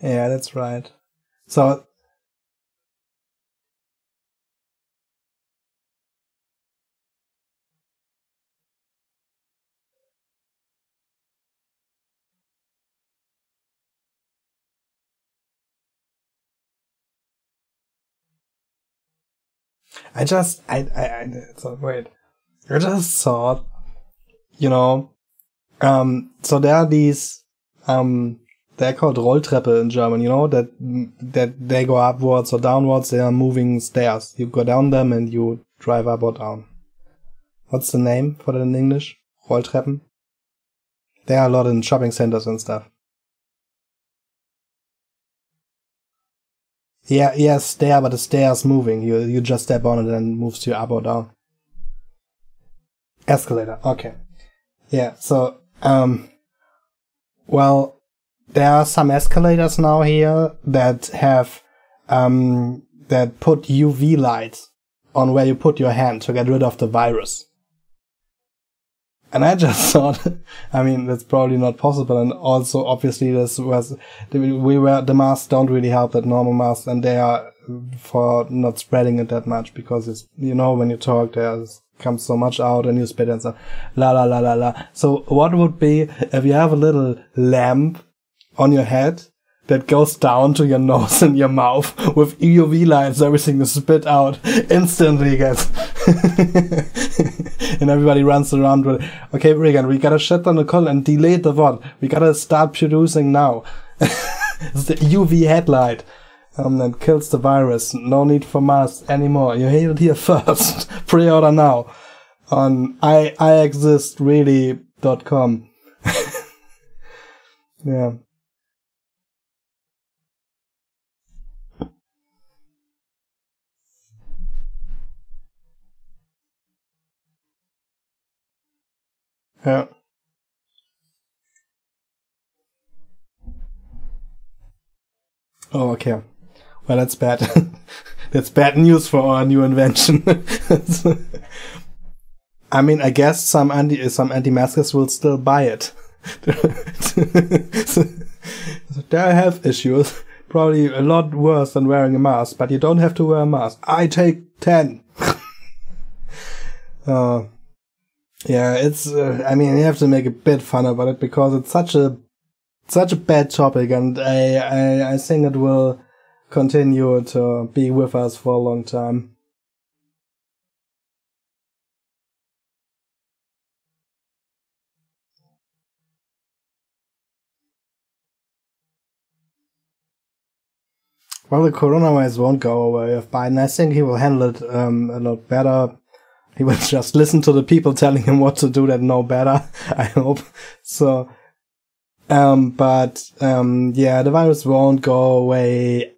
Speaker 1: Yeah, that's right. So I just, I, I, I so wait, I just thought, you know, um, so there are these, um, they're called Rolltreppe in German, you know, that, that they go upwards or downwards, they are moving stairs. You go down them and you drive up or down. What's the name for that in English? Rolltreppen? There are a lot in shopping centers and stuff. Yeah, yeah, stair, but the stair's moving. You you just step on it and it moves you up or down. Escalator. Okay. Yeah. So, um, well, there are some escalators now here that have um that put UV lights on where you put your hand to get rid of the virus. And I just thought, I mean, that's probably not possible. And also, obviously, this was, we were, the masks don't really help that normal masks and they are for not spreading it that much because it's, you know, when you talk, there comes so much out and you spit and stuff. La la la la la. So what would be if you have a little lamp on your head that goes down to your nose and your mouth with UV lights, everything is spit out instantly, guys. and everybody runs around with, okay, Regan, we gotta shut down the call and delay the VOD. We gotta start producing now. it's the UV headlight. Um, that kills the virus. No need for masks anymore. You hear it here first. Pre-order now on I I exist really.com. yeah. Yeah. Oh, okay. Well, that's bad. that's bad news for our new invention. I mean, I guess some anti some anti-maskers will still buy it. they have issues, probably a lot worse than wearing a mask. But you don't have to wear a mask. I take ten. uh, yeah, it's. Uh, I mean, you have to make a bit fun about it because it's such a such a bad topic, and I I, I think it will continue to be with us for a long time. Well, the coronavirus won't go away if Biden. I think he will handle it um, a lot better he will just listen to the people telling him what to do that know better, I hope. So, um, but, um, yeah, the virus won't go away.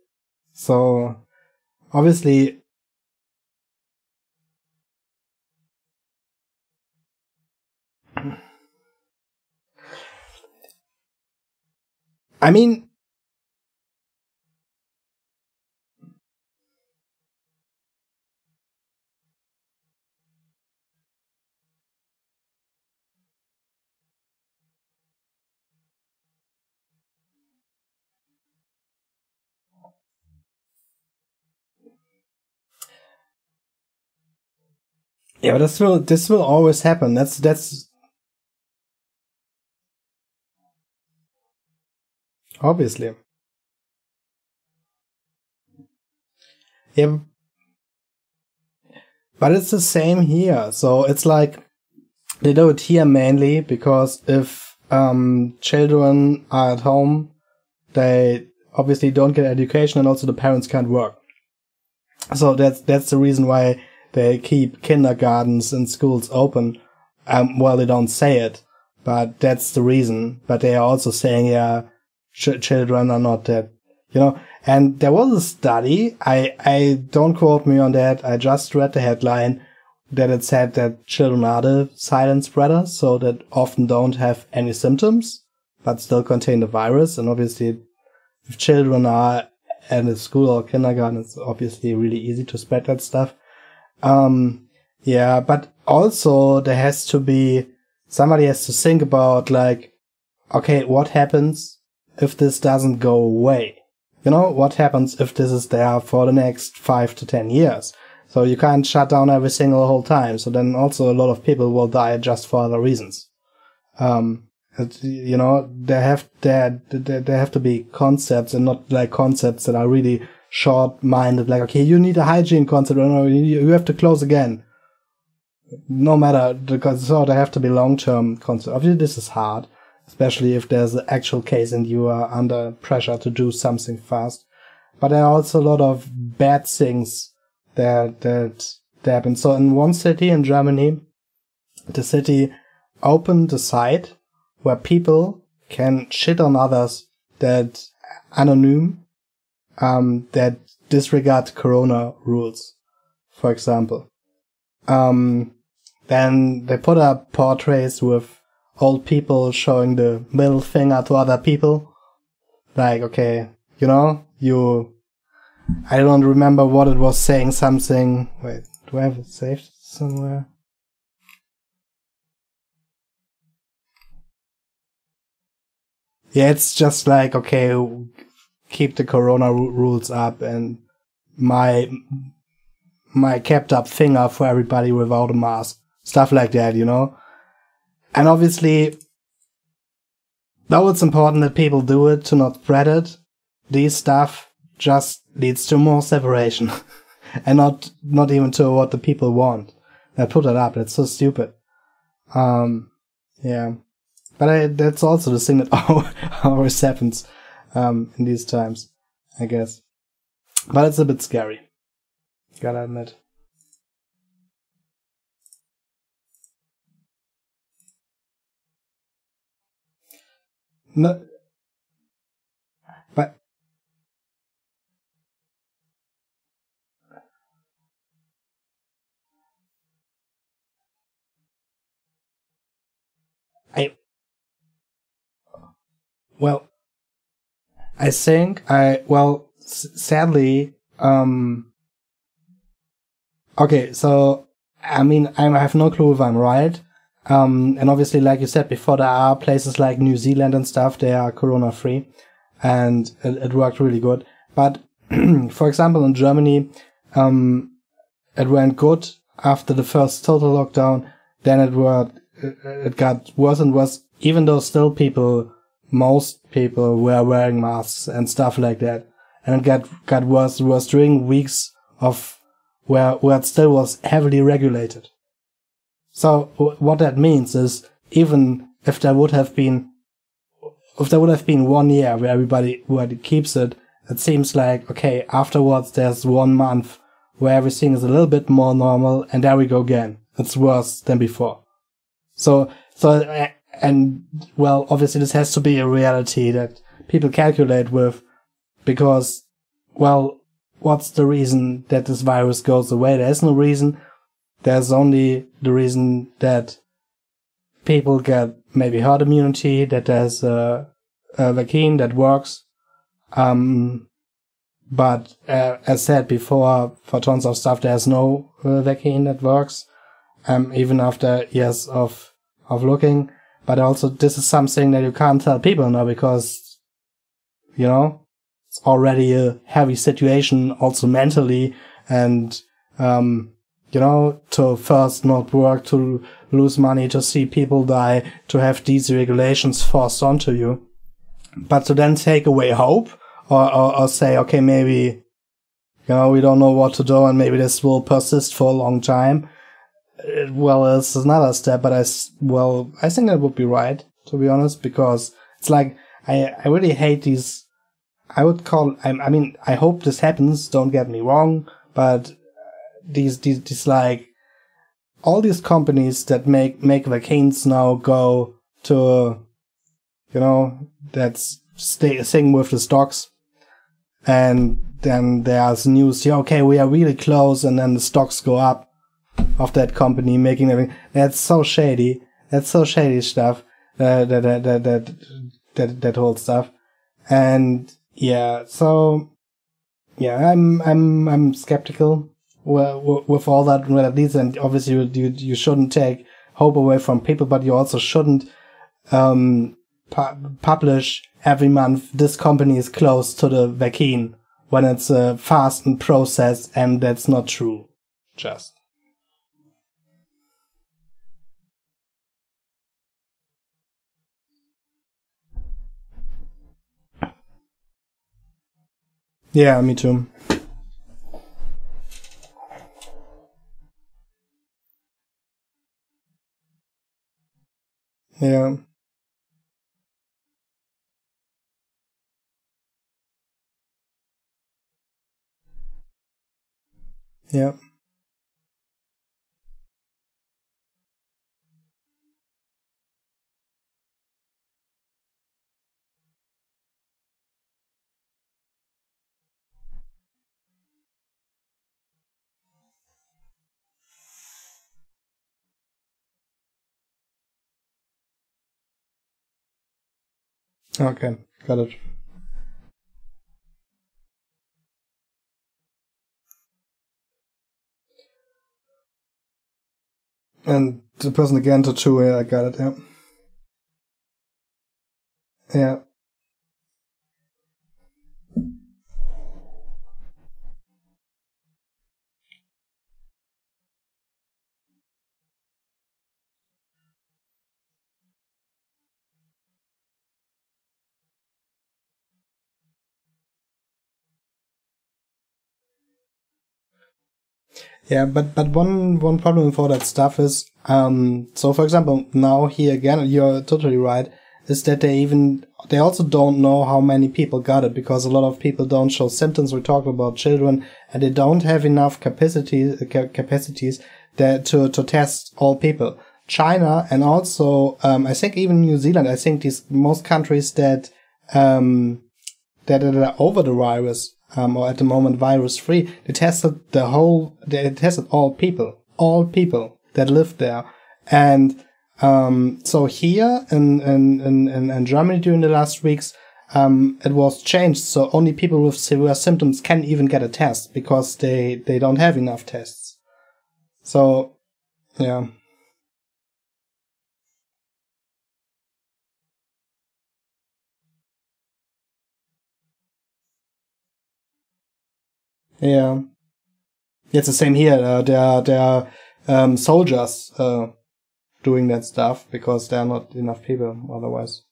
Speaker 1: So, obviously, I mean, Yeah, but this will this will always happen. That's that's obviously. Yeah, but it's the same here. So it's like they do it here mainly because if um, children are at home, they obviously don't get education, and also the parents can't work. So that's that's the reason why they keep kindergartens and schools open. Um, well, they don't say it, but that's the reason. But they are also saying, yeah, ch- children are not that, you know. And there was a study. I, I don't quote me on that. I just read the headline that it said that children are the silent spreaders, so that often don't have any symptoms, but still contain the virus. And obviously, if children are in a school or kindergarten, it's obviously really easy to spread that stuff. Um, yeah, but also there has to be, somebody has to think about like, okay, what happens if this doesn't go away? You know, what happens if this is there for the next five to ten years? So you can't shut down every single whole time. So then also a lot of people will die just for other reasons. Um, you know, there have, there, there, there have to be concepts and not like concepts that are really short-minded, like, okay, you need a hygiene concept, or no, you have to close again. No matter, because so they have to be long-term concept. Obviously, this is hard, especially if there's an actual case and you are under pressure to do something fast. But there are also a lot of bad things that, that, that happen. So in one city in Germany, the city opened a site where people can shit on others that anonym um, that disregard corona rules, for example. Um, then they put up portraits with old people showing the middle finger to other people. Like, okay, you know, you, I don't remember what it was saying something. Wait, do I have it saved somewhere? Yeah, it's just like, okay, keep the corona rules up and my my kept up finger for everybody without a mask stuff like that you know? And obviously though it's important that people do it to not spread it. This stuff just leads to more separation and not not even to what the people want. They put it up it's so stupid. Um yeah. But I, that's also the thing that always happens um, in these times, I guess. But it's a bit scary. Gotta admit. No, but I well I think I well, s- sadly, um. Okay, so I mean, I have no clue if I'm right. Um, and obviously, like you said before, there are places like New Zealand and stuff. They are corona free, and it, it worked really good. But for example, in Germany, um, it went good after the first total lockdown. Then it were it got worse and worse. Even though still people most people were wearing masks and stuff like that. And it got, got worse, worse during weeks of where, where it still was heavily regulated. So w- what that means is even if there would have been, if there would have been one year where everybody, where it keeps it, it seems like, okay, afterwards there's one month where everything is a little bit more normal and there we go again. It's worse than before. So, so uh, and well, obviously this has to be a reality that people calculate with because, well, what's the reason that this virus goes away? There's no reason. There's only the reason that people get maybe herd immunity, that there's a,
Speaker 2: a vaccine that works. Um, but uh, as said before, for tons of stuff, there's no uh, vaccine that works. Um, even after years of of looking, but also this is something that you can't tell people now because, you know, it's already a heavy situation, also mentally, and um, you know, to first not work, to lose money, to see people die, to have these regulations forced onto you. But to then take away hope or, or, or say, okay, maybe, you know, we don't know what to do and maybe this will persist for a long time. It, well, it's another step, but I, well, I think that would be right, to be honest, because it's like, I, I really hate these, I would call, I, I mean, I hope this happens, don't get me wrong, but uh, these, these, these like, all these companies that make, make vaccines now go to, you know, that's stay, thing with the stocks. And then there's news, yeah, okay, we are really close. And then the stocks go up of that company making everything. That's so shady. That's so shady stuff. Uh, that, that, that, that, that, that whole stuff. And yeah, so yeah, I'm, I'm, I'm skeptical with all that least, and obviously you, you, you shouldn't take hope away from people, but you also shouldn't um, pu- publish every month this company is close to the vaccine when it's a fast and process, and that's not true. Just. Yeah, me too. Yeah. Yeah. Okay, got it. And the person again to two, yeah, I got it, yeah. Yeah. Yeah, but but one one problem for that stuff is um so for example now here again you're totally right is that they even they also don't know how many people got it because a lot of people don't show symptoms. We talk about children and they don't have enough capacity capacities that to to test all people. China and also um, I think even New Zealand. I think these most countries that um that are over the virus um, or at the moment virus free. They tested the whole, they tested all people, all people that lived there. And, um, so here in, in, in, in Germany during the last weeks, um, it was changed. So only people with severe symptoms can even get a test because they, they don't have enough tests. So, yeah. Yeah. It's the same here. Uh, there there um, soldiers uh, doing that stuff because there are not enough people otherwise.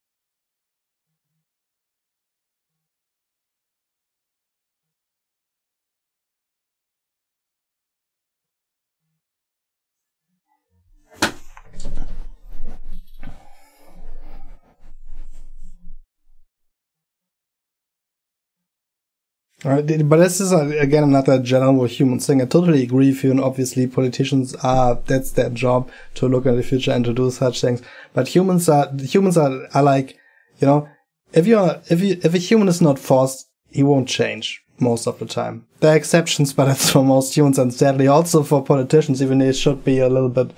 Speaker 2: Right, but this is uh, again another general human thing. I totally agree with you, and obviously politicians are that's their job to look at the future and to do such things. But humans are humans are, are like you know if you're if you if a human is not forced, he won't change most of the time. There are exceptions, but that's for most humans and sadly also for politicians, even they should be a little bit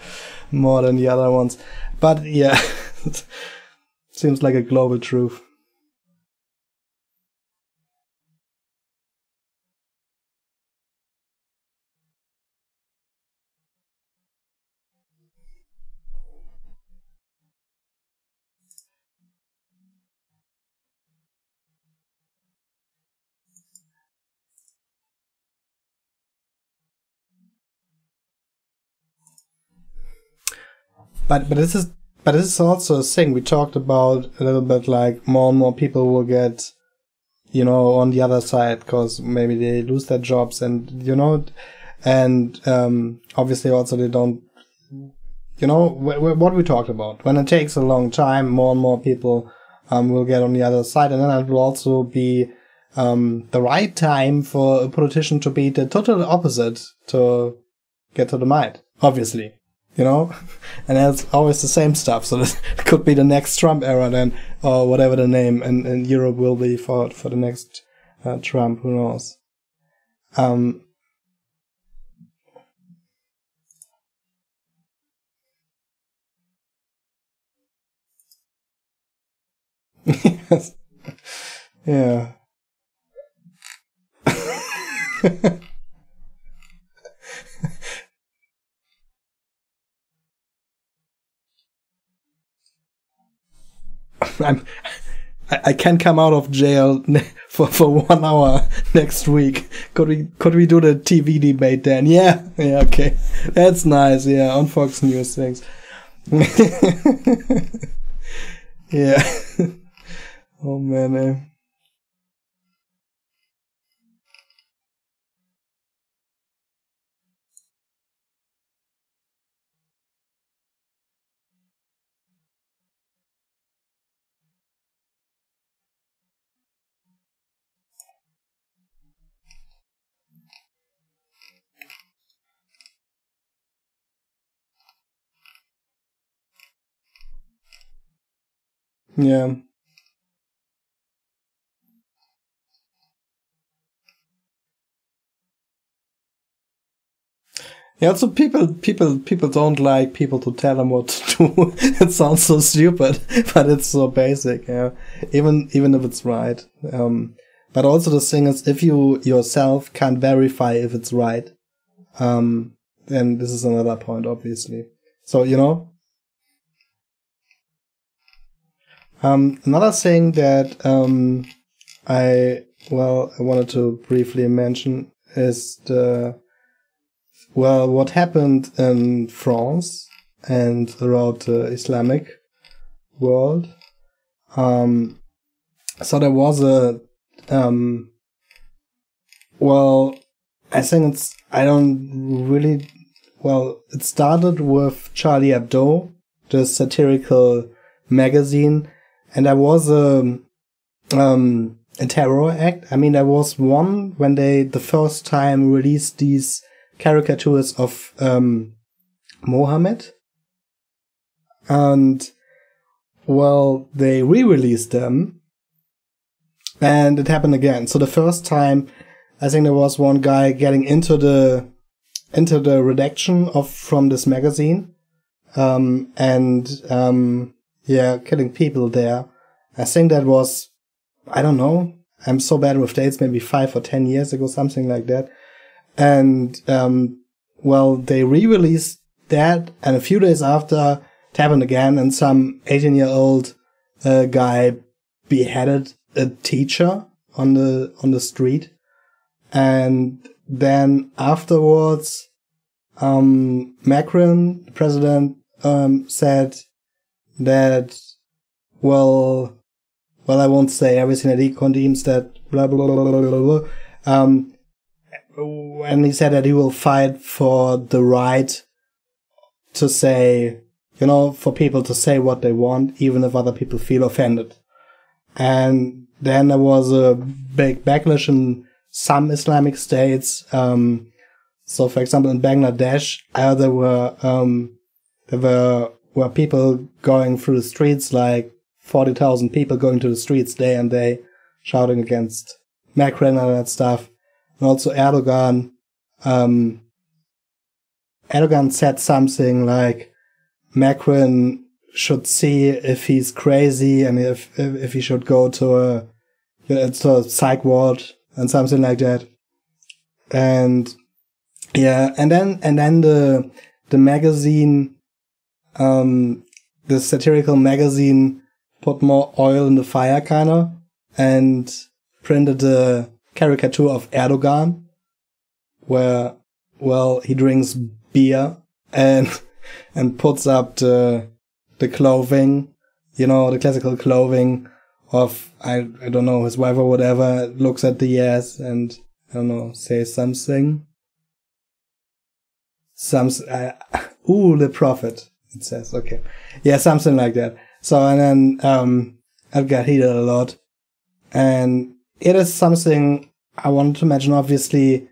Speaker 2: more than the other ones. But yeah, seems like a global truth. But but this is but this is also a thing we talked about a little bit. Like more and more people will get, you know, on the other side because maybe they lose their jobs, and you know, and um, obviously also they don't. You know wh- wh- what we talked about. When it takes a long time, more and more people um, will get on the other side, and then it will also be um, the right time for a politician to be the total opposite to get to the might, obviously. You know? And it's always the same stuff. So it could be the next Trump era then, or whatever the name in, in Europe will be for, for the next uh, Trump, who knows. Um, yes. Yeah. I'm, I, can come out of jail for, for one hour next week. Could we could we do the TV debate then? Yeah, yeah, okay, that's nice. Yeah, on Fox News, thanks. yeah. oh man. Eh. Yeah. Yeah, so people, people, people don't like people to tell them what to do. it sounds so stupid, but it's so basic. Yeah, even even if it's right. Um, but also the thing is, if you yourself can't verify if it's right, um, then this is another point, obviously. So you know, Um, another thing that um, I well I wanted to briefly mention is the well what happened in France and throughout the Islamic world. Um, so there was a um, well I think it's I don't really well it started with Charlie Hebdo, the satirical magazine and there was a um a terror act. I mean, there was one when they the first time released these caricatures of um Mohammed, and well, they re-released them, and it happened again. So the first time, I think there was one guy getting into the into the redaction of from this magazine, um, and um, yeah, killing people there. I think that was, I don't know. I'm so bad with dates, maybe five or ten years ago, something like that. And, um, well, they re-released that and a few days after it happened again and some 18 year old uh, guy beheaded a teacher on the, on the street. And then afterwards, um, Macron, the president, um, said that, well, well, I won't say everything that he condemns that blah, blah, blah, blah, blah, blah. Um, and he said that he will fight for the right to say, you know, for people to say what they want, even if other people feel offended. And then there was a big backlash in some Islamic states. Um, so, for example, in Bangladesh, uh, there were um, there were were people going through the streets, like 40,000 people going to the streets day and day, shouting against Macron and that stuff. And also Erdogan, um, Erdogan said something like Macron should see if he's crazy and if, if, if he should go to a, to a psych ward and something like that. And yeah, and then, and then the, the magazine um, the satirical magazine put more oil in the fire, kind of, and printed a caricature of Erdogan, where, well, he drinks beer and and puts up the the clothing, you know, the classical clothing of I I don't know his wife or whatever. Looks at the ass and I don't know, says something. Some uh, ooh the prophet. It says okay, yeah, something like that. So and then um, I've got heated a lot, and it is something I wanted to mention. Obviously,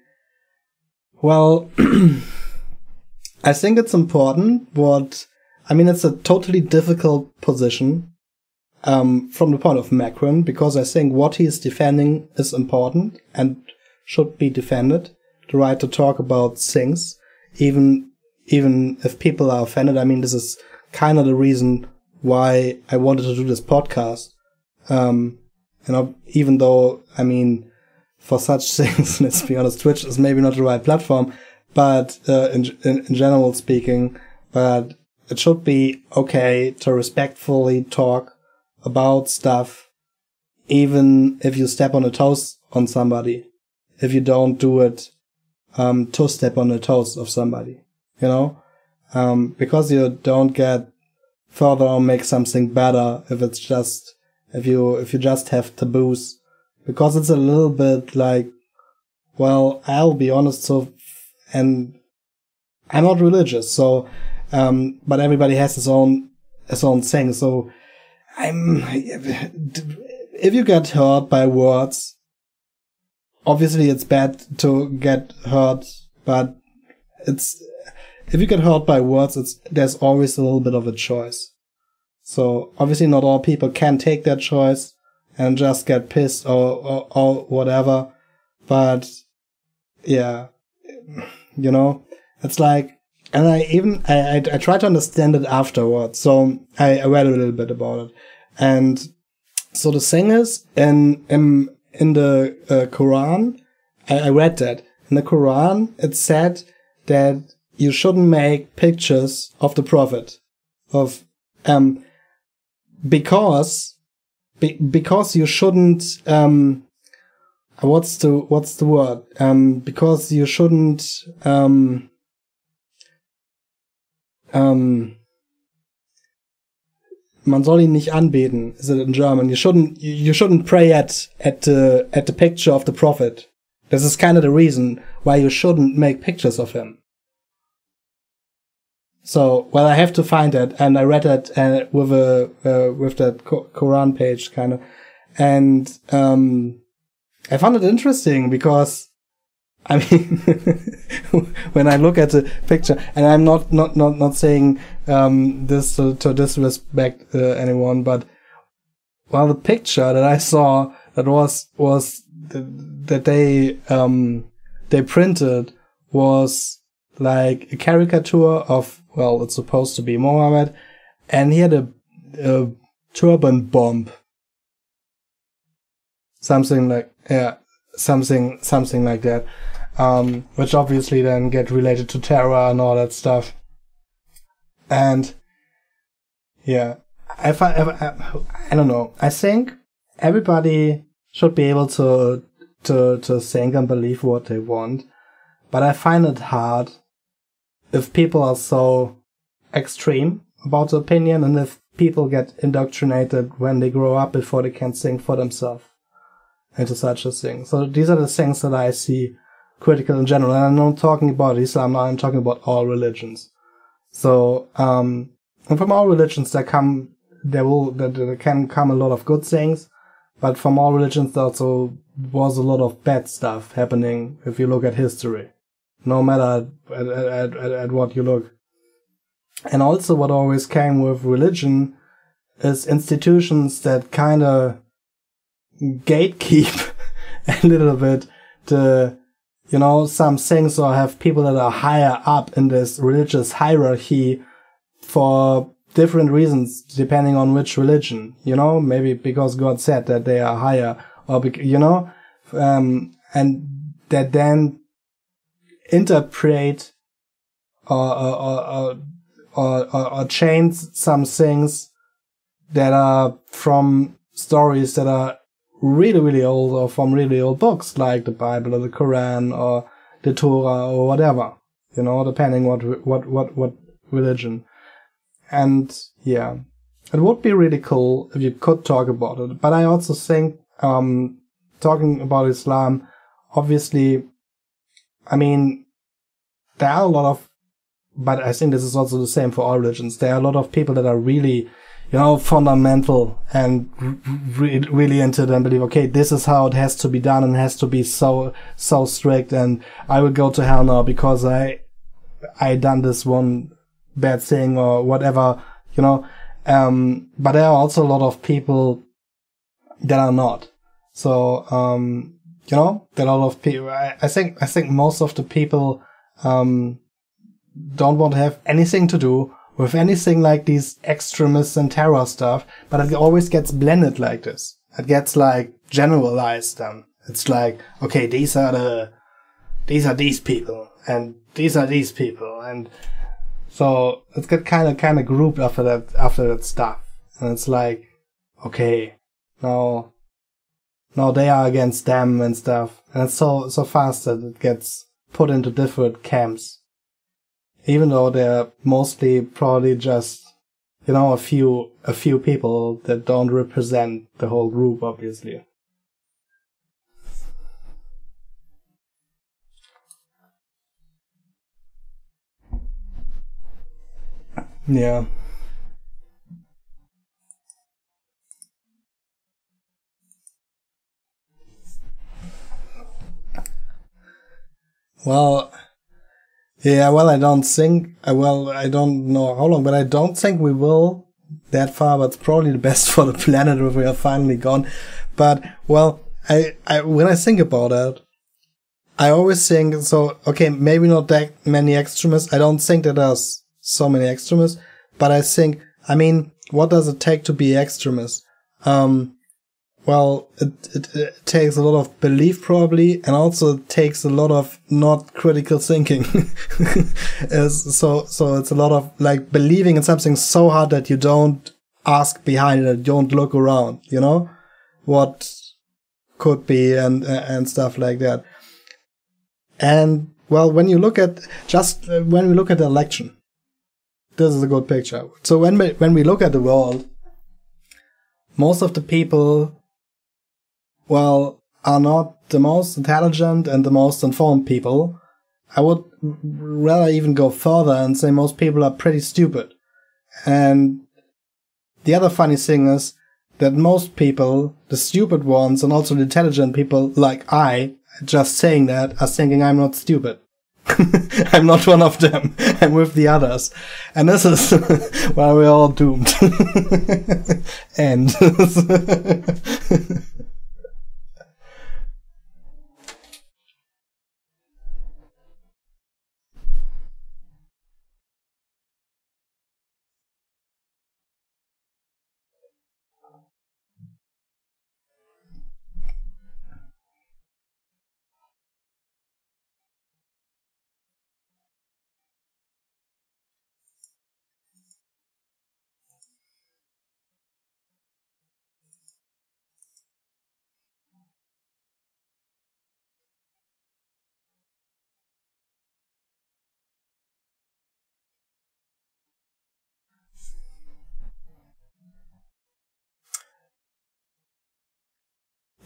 Speaker 2: well, I think it's important. What I mean, it's a totally difficult position um, from the point of Macron because I think what he is defending is important and should be defended. The right to talk about things, even even if people are offended. I mean, this is kind of the reason why I wanted to do this podcast. Um, and even though, I mean, for such things, let's be honest, Twitch is maybe not the right platform, but uh, in, in, in general speaking, but it should be okay to respectfully talk about stuff, even if you step on a toes on somebody. If you don't do it, um, to step on the toes of somebody, you know, um, because you don't get further or make something better if it's just if you if you just have taboos. Because it's a little bit like well i'll be honest so and i'm not religious so um but everybody has his own his own thing. So i'm if you get hurt by words obviously it's bad to get hurt but it's if you get hurt by words it's there's always a little bit of a choice so obviously not all people can take that choice and just get pissed or, or, or whatever. But yeah, you know, it's like, and I even, I, I, I tried to understand it afterwards. So I, I read a little bit about it. And so the thing is, in, in, in the uh, Quran, I, I read that. In the Quran, it said that you shouldn't make pictures of the Prophet, of, um, because be, because you shouldn't um what's the what's the word? Um because you shouldn't um um man soll ihn nicht anbeten is it in german? You shouldn't you shouldn't pray at at the at the picture of the prophet. This is kind of the reason why you shouldn't make pictures of him so, well, I have to find it, and I read it uh, with a uh, with that Quran page kind of, and um, I found it interesting because, I mean, when I look at the picture, and I'm not not not not saying um, this to, to disrespect uh, anyone, but well, the picture that I saw that was was that they um, they printed was like a caricature of well, it's supposed to be Mohammed, and he had a, a turban bomb. Something like, yeah, something, something like that. Um, which obviously then get related to terror and all that stuff. And, yeah, I, I, I don't know. I think everybody should be able to, to, to think and believe what they want. But I find it hard if people are so extreme about the opinion and if people get indoctrinated when they grow up before they can think for themselves into such a thing. So these are the things that I see critical in general. And I'm not talking about Islam I'm talking about all religions. So, um, and from all religions there come, there will, there can come a lot of good things, but from all religions there also was a lot of bad stuff happening if you look at history no matter at, at, at, at what you look. And also what always came with religion is institutions that kind of gatekeep a little bit the, you know, some things or have people that are higher up in this religious hierarchy for different reasons depending on which religion, you know, maybe because God said that they are higher or, you know, um, and that then interpret or or, or, or, or, change some things that are from stories that are really, really old or from really old books like the Bible or the Quran or the Torah or whatever. You know, depending what what what what religion. And yeah, it would be really cool if you could talk about it. But I also think, um, talking about Islam, obviously, I mean, there are a lot of, but I think this is also the same for all religions. There are a lot of people that are really, you know, fundamental and re- really into it and believe, okay, this is how it has to be done and has to be so, so strict. And I will go to hell now because I, I done this one bad thing or whatever, you know. Um, but there are also a lot of people that are not. So, um, you know, are a lot of people. I, I think, I think most of the people, um, don't want to have anything to do with anything like these extremists and terror stuff, but it always gets blended like this. It gets like generalized then. It's like, okay, these are the, these are these people, and these are these people, and so it's got kind of, kind of grouped after that, after that stuff. And it's like, okay, now, now they are against them and stuff. And it's so, so fast that it gets put into different camps. Even though they're mostly probably just you know a few a few people that don't represent the whole group obviously. Yeah well yeah, well, I don't think, uh, well, I don't know how long, but I don't think we will that far, but it's probably the best for the planet if we are finally gone. But, well, I, I, when I think about it, I always think, so, okay, maybe not that many extremists. I don't think that there's so many extremists, but I think, I mean, what does it take to be extremist? Um, well, it, it, it, takes a lot of belief probably, and also takes a lot of not critical thinking. so, so it's a lot of like believing in something so hard that you don't ask behind it, don't look around, you know, what could be and, and stuff like that. And well, when you look at just uh, when we look at the election, this is a good picture. So when we, when we look at the world, most of the people well, are not the most intelligent and the most informed people. I would rather even go further and say most people are pretty stupid. And the other funny thing is that most people, the stupid ones and also the intelligent people like I, just saying that, are thinking I'm not stupid. I'm not one of them. I'm with the others. And this is why we're all doomed. End.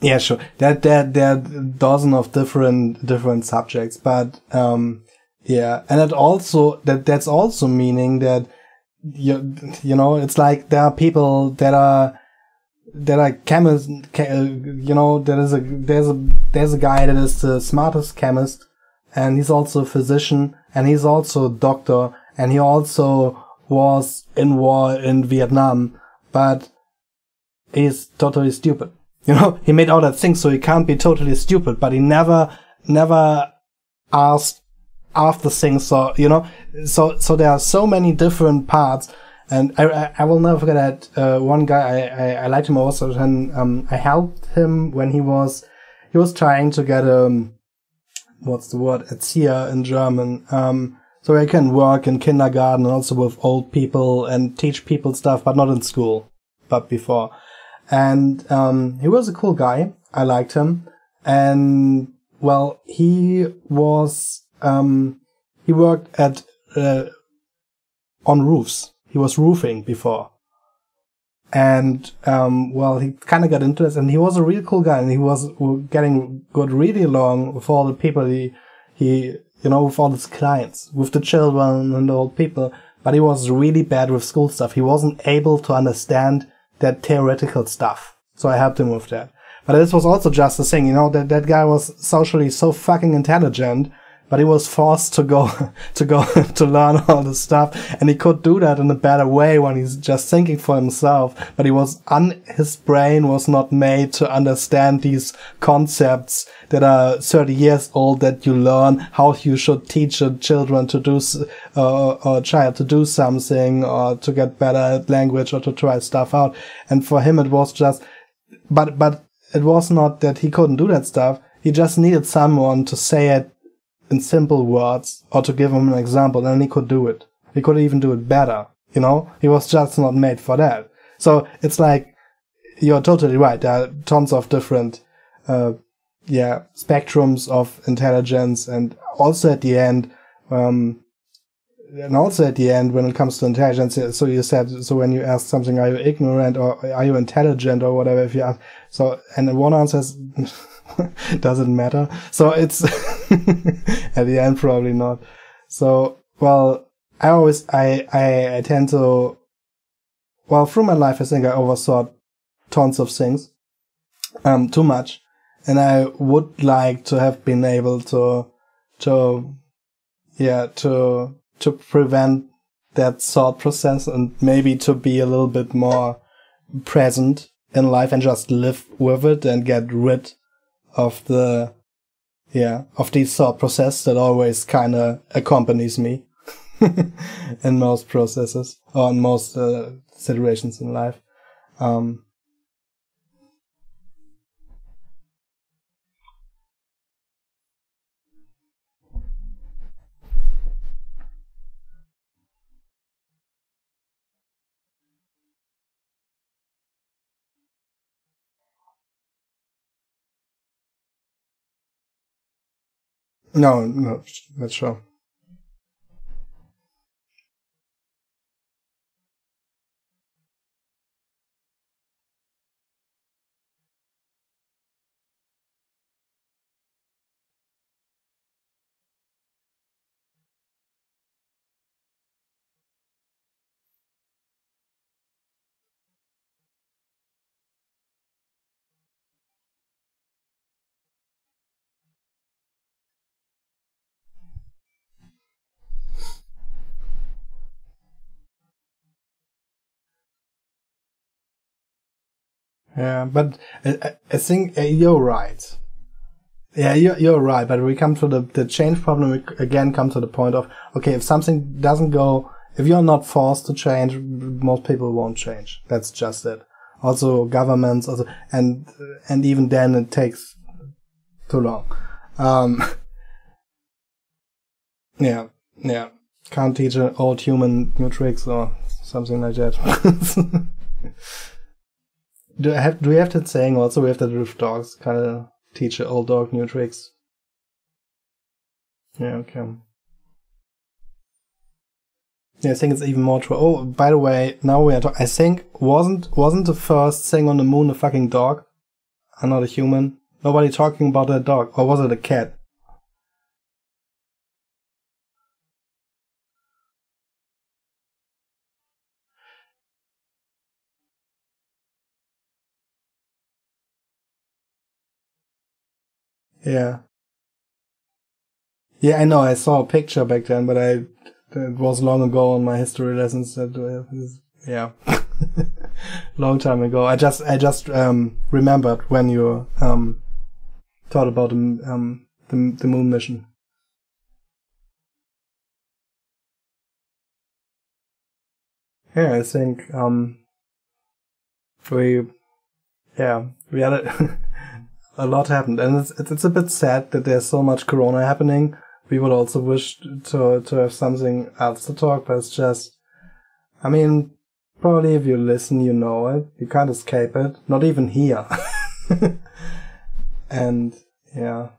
Speaker 2: Yeah, sure. There, there, there are dozen of different, different subjects, but, um, yeah. And it also, that, that's also meaning that, you, you know, it's like there are people that are, that are chemists, you know, there is a, there's a, there's a guy that is the smartest chemist and he's also a physician and he's also a doctor and he also was in war in Vietnam, but he's totally stupid you know, he made all that things, so he can't be totally stupid, but he never, never asked after things. So, you know, so, so there are so many different parts. And I, I, I will never forget that, uh, one guy, I, I, I liked him also, and, um, I helped him when he was, he was trying to get, um, what's the word, Erzieher in German, um, so I can work in kindergarten and also with old people and teach people stuff, but not in school, but before. And um, he was a cool guy. I liked him. And well, he was um, he worked at uh, on roofs. He was roofing before. And, um, well, he kind of got into this and he was a real cool guy and he was getting good really along with all the people he, he, you know, with all his clients, with the children and the old people. But he was really bad with school stuff. He wasn't able to understand that theoretical stuff. So I helped him with that. But this was also just the thing, you know, that that guy was socially so fucking intelligent but he was forced to go to go to learn all this stuff. And he could do that in a better way when he's just thinking for himself. But he was un his brain was not made to understand these concepts that are 30 years old that you learn how you should teach a children to do uh, or a child to do something or to get better at language or to try stuff out. And for him it was just but but it was not that he couldn't do that stuff. He just needed someone to say it in simple words or to give him an example and he could do it. He could even do it better. You know, he was just not made for that. So it's like, you're totally right. There are tons of different, uh, yeah, spectrums of intelligence. And also at the end, um, and also at the end, when it comes to intelligence, so you said, so when you ask something, are you ignorant or are you intelligent or whatever, if you ask, so, and one answer is, doesn't matter. So it's at the end probably not. So well, I always I, I I tend to well through my life I think I oversaw tons of things, um, too much, and I would like to have been able to to yeah to to prevent that thought process and maybe to be a little bit more present in life and just live with it and get rid of the yeah of the thought process that always kind of accompanies me in most processes or in most uh, situations in life. Um, No, no, that's sure. Yeah, but I, I think uh, you're right. Yeah, you're, you're right. But we come to the, the change problem. We again come to the point of, okay, if something doesn't go, if you're not forced to change, most people won't change. That's just it. Also governments, also, and, and even then it takes too long. Um, yeah, yeah. Can't teach an old human new tricks or something like that. Do I have do we have that saying also? We have that with dogs, kind of teach an old dog new tricks. Yeah. Okay. Yeah, I think it's even more true. Oh, by the way, now we are. talking. I think wasn't wasn't the first thing on the moon a fucking dog, and not a human. Nobody talking about that dog, or was it a cat? Yeah. Yeah, I know. I saw a picture back then, but I it was long ago on my history lessons. That uh, yeah, long time ago. I just I just um, remembered when you um, thought about the um, the, the moon mission. Yeah, I think um, we yeah we had it. a lot happened, and it's, it's, a bit sad that there's so much Corona happening. We would also wish to to have something else to talk, but it's just, I mean, probably if you listen, you know it. You can't escape it. Not even here. and yeah,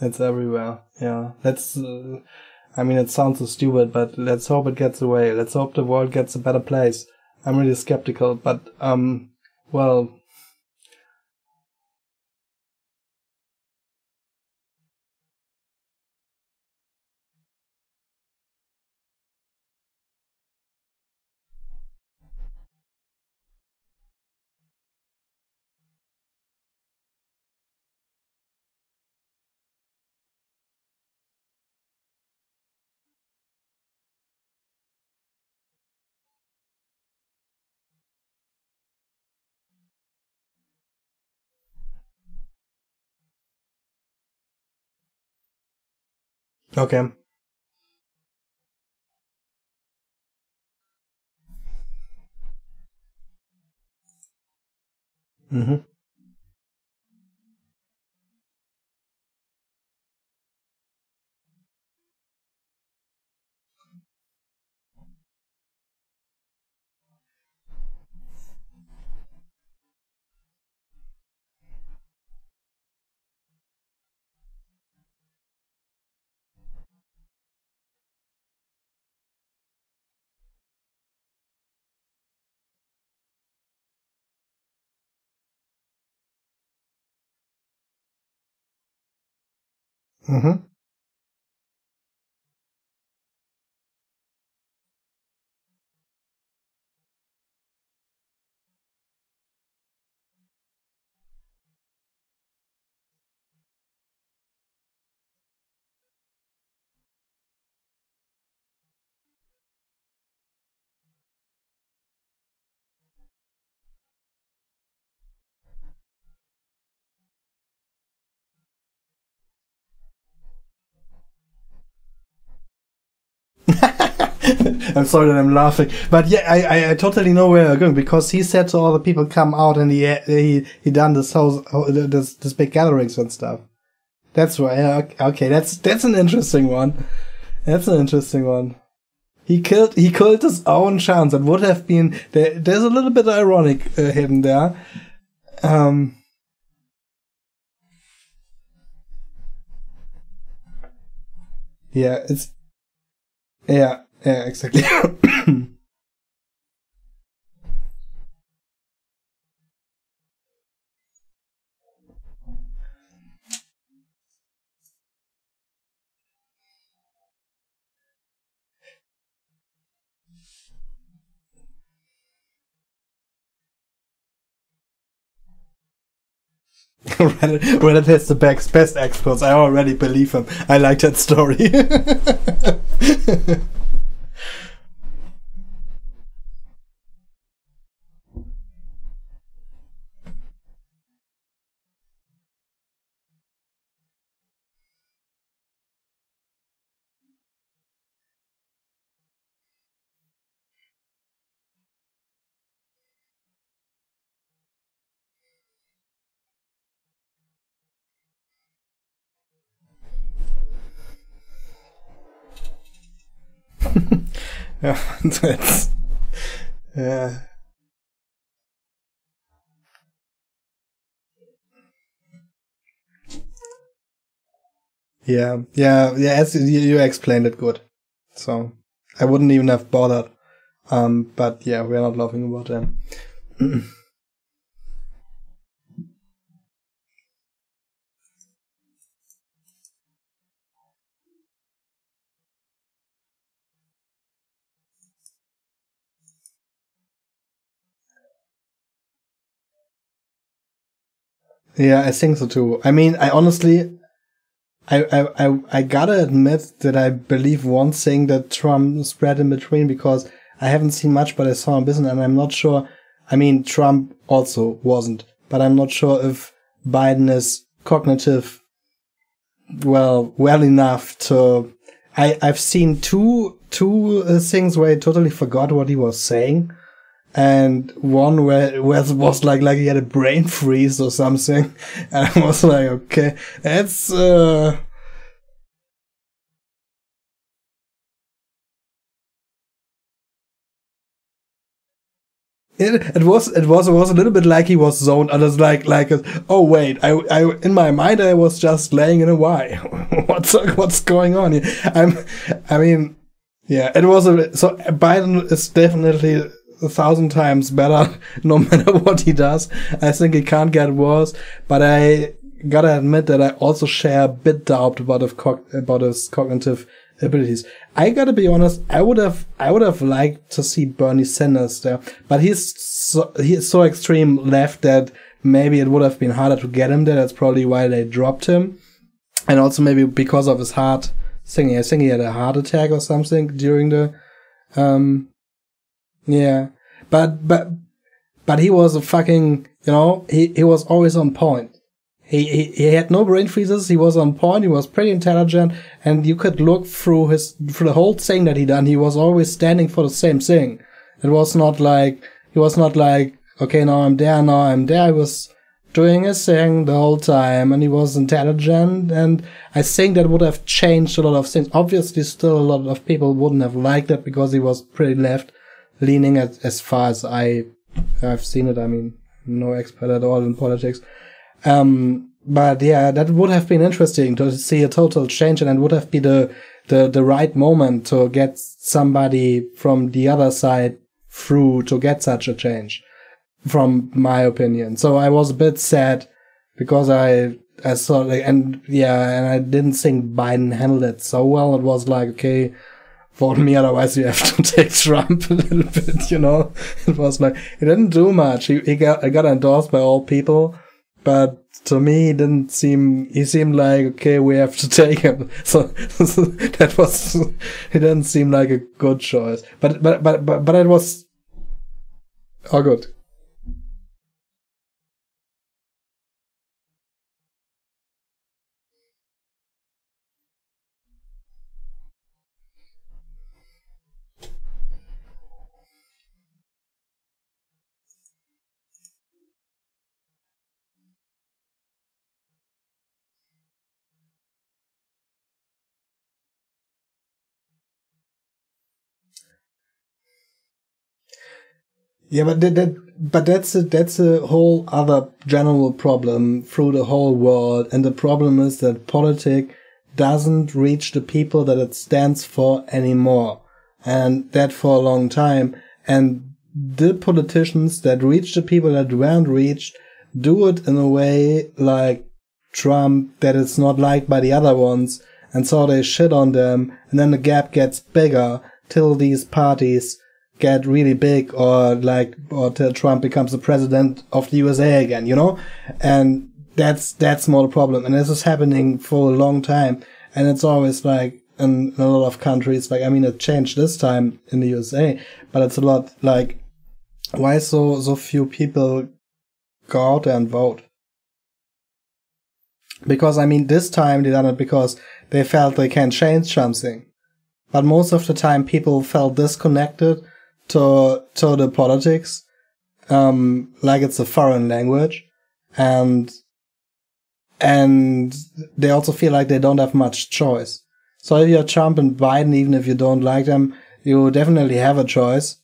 Speaker 2: it's everywhere. Yeah, that's. Uh, I mean, it sounds so stupid, but let's hope it gets away. Let's hope the world gets a better place. I'm really skeptical, but, um, well, Okay. Mm-hmm. Mm-hmm. I'm sorry that I'm laughing, but yeah, I, I, I, totally know where you're going because he said to all the people, "Come out," and he he he done this whole this this big gatherings and stuff. That's right. Okay, that's that's an interesting one. That's an interesting one. He killed he killed his own chance. It would have been there, there's a little bit ironic uh, hidden there. Um. Yeah, it's yeah, yeah, exactly. Reddit, Reddit has the best, best experts. I already believe him. I like that story. that's, yeah. Yeah, yeah, yeah. As you, you explained it good, so I wouldn't even have bothered. Um, but yeah, we're not laughing about them. Yeah, I think so too. I mean, I honestly, I, I, I, I gotta admit that I believe one thing that Trump spread in between because I haven't seen much, but I saw a business and I'm not sure. I mean, Trump also wasn't, but I'm not sure if Biden is cognitive, well, well enough to, I, I've seen two, two uh, things where I totally forgot what he was saying and one where, where was like like he had a brain freeze or something, and I was like, okay, that's uh. it, it was it was it was a little bit like he was zoned. And it's like like oh wait, I I in my mind I was just laying in a why. what's what's going on here? I'm I mean yeah, it was a so Biden is definitely a thousand times better no matter what he does. I think it can't get worse. But I gotta admit that I also share a bit doubt about his, about his cognitive abilities. I gotta be honest, I would have, I would have liked to see Bernie Sanders there, but he's so, he's so extreme left that maybe it would have been harder to get him there. That's probably why they dropped him. And also maybe because of his heart thing. I think he had a heart attack or something during the, um, yeah. But, but, but he was a fucking, you know, he, he was always on point. He, he, he had no brain freezes. He was on point. He was pretty intelligent and you could look through his, through the whole thing that he done. He was always standing for the same thing. It was not like, he was not like, okay, now I'm there, now I'm there. He was doing his thing the whole time and he was intelligent and I think that would have changed a lot of things. Obviously still a lot of people wouldn't have liked it because he was pretty left leaning as, as far as I have seen it. I mean, no expert at all in politics. Um, but yeah, that would have been interesting to see a total change and it would have been the, the, the right moment to get somebody from the other side through to get such a change, from my opinion. So I was a bit sad because I, I saw like, and yeah, and I didn't think Biden handled it so well. It was like, okay, vote me, otherwise you have to take Trump a little bit, you know? It was like, he didn't do much. He, he got, he got endorsed by all people but to me, he didn't seem. He seemed like okay, we have to take him. So, that was. He didn't seem like a good choice. But but but but but it was. Oh, good. Yeah, but that, that but that's a, that's a whole other general problem through the whole world, and the problem is that politics doesn't reach the people that it stands for anymore, and that for a long time. And the politicians that reach the people that weren't reached do it in a way like Trump that it's not liked by the other ones, and so they shit on them, and then the gap gets bigger till these parties get really big or like or till Trump becomes the president of the USA again, you know? And that's that's more the problem. And this is happening for a long time. And it's always like in, in a lot of countries, like I mean it changed this time in the USA, but it's a lot like why so so few people go out and vote? Because I mean this time they done it because they felt they can change something. But most of the time people felt disconnected to to the politics, um, like it's a foreign language, and and they also feel like they don't have much choice. So if you're Trump and Biden, even if you don't like them, you definitely have a choice.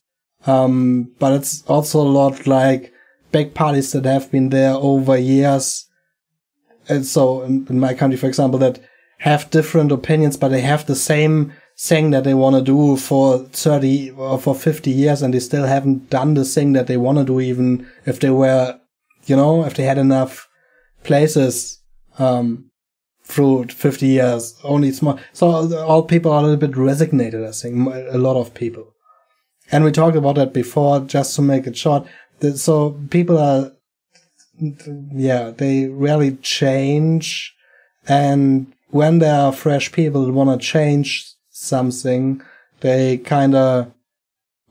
Speaker 2: Um, but it's also a lot like big parties that have been there over years. And so in, in my country, for example, that have different opinions, but they have the same thing that they want to do for 30 or for 50 years and they still haven't done the thing that they want to do even if they were, you know, if they had enough places, um, through 50 years, only small. So all people are a little bit resignated, I think, a lot of people. And we talked about that before, just to make it short. So people are, yeah, they rarely change. And when there are fresh people who want to change something, they kind of,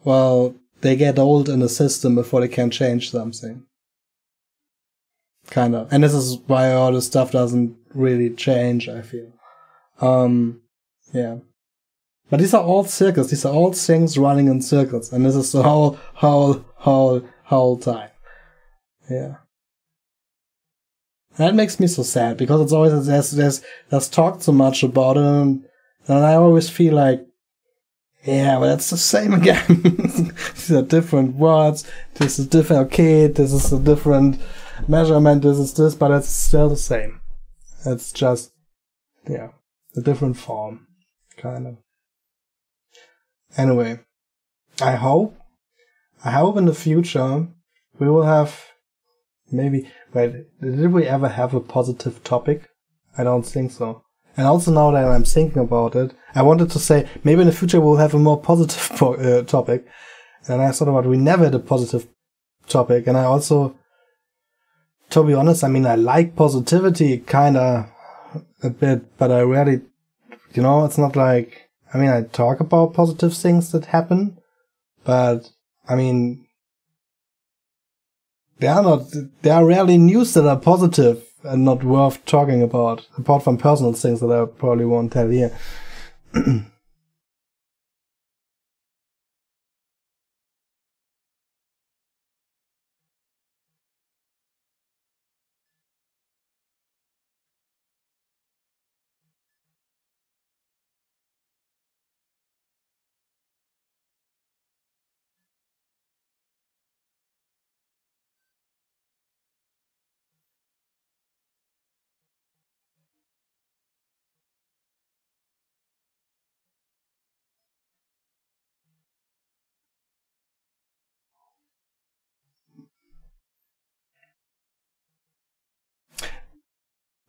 Speaker 2: well, they get old in the system before they can change something. Kind of. And this is why all this stuff doesn't really change, I feel. Um, yeah. But these are all circles. These are all things running in circles. And this is the whole, whole, whole, whole time. Yeah. that makes me so sad because it's always, there's, there's, there's talked so much about it and and I always feel like, yeah, but it's the same again. These are different words. This is different. Okay, this is a different measurement. This is this, but it's still the same. It's just, yeah, a different form, kind of. Anyway, I hope, I hope in the future we will have maybe. Wait, did we ever have a positive topic? I don't think so. And also now that I'm thinking about it, I wanted to say maybe in the future we'll have a more positive po- uh, topic. And I thought about we never had a positive topic. And I also, to be honest, I mean, I like positivity kind of a bit, but I really, you know, it's not like, I mean, I talk about positive things that happen, but I mean, they are not, there are rarely news that are positive and not worth talking about, apart from personal things that I probably won't tell here.